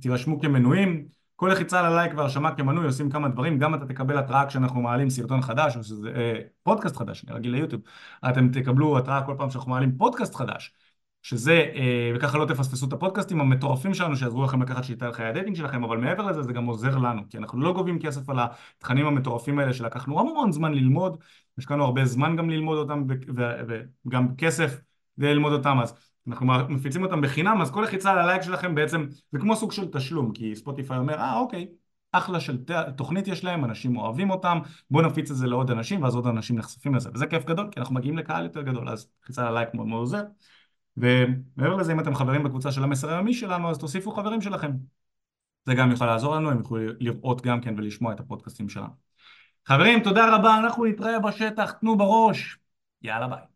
תירשמו כמנויים, כל לחיצה על הלייק והרשמה כמנוי עושים כמה דברים, גם אתה תקבל התראה כשאנחנו מעלים סרטון חדש או שזה אה, פודקאסט חדש, אני רגיל ליוטיוב, אתם תקבלו התראה כל פעם שאנחנו מעלים פודקאסט חדש, שזה, אה, וככה לא תפספסו את הפודקאסטים המטורפים שלנו שיעזרו לכם לקחת שליטה על חיי הדייטינג שלכם, אבל מעבר לזה זה גם עוזר לנו, כי אנחנו לא גובים כסף על התכנים המטורפים האלה שלקחנו המון זמן ללמוד, השקענו הרבה זמן גם ללמוד אותם וגם כסף כדי ללמוד אותם, אז אנחנו מפיצים אותם בחינם, אז כל לחיצה על הלייק שלכם בעצם זה כמו סוג של תשלום, כי ספוטיפיי אומר, אה אוקיי, אחלה של תוכנית יש להם, אנשים אוהבים אותם, בואו נפיץ את זה לעוד אנשים, ואז עוד אנשים נחשפים לזה, וזה כיף גדול, כי אנחנו מגיעים לקהל יותר גדול, אז לחיצה על הלייק מאוד מאוד עוזר. ומעבר לזה, אם אתם חברים בקבוצה של המסר היומי שלנו, אז תוסיפו חברים שלכם. זה גם יוכל לעזור לנו, הם יוכלו לראות גם כן ולשמוע את הפודקאסטים שלנו. חברים, תודה רבה, אנחנו נתראה בשטח, תנו בראש, יאללה ביי.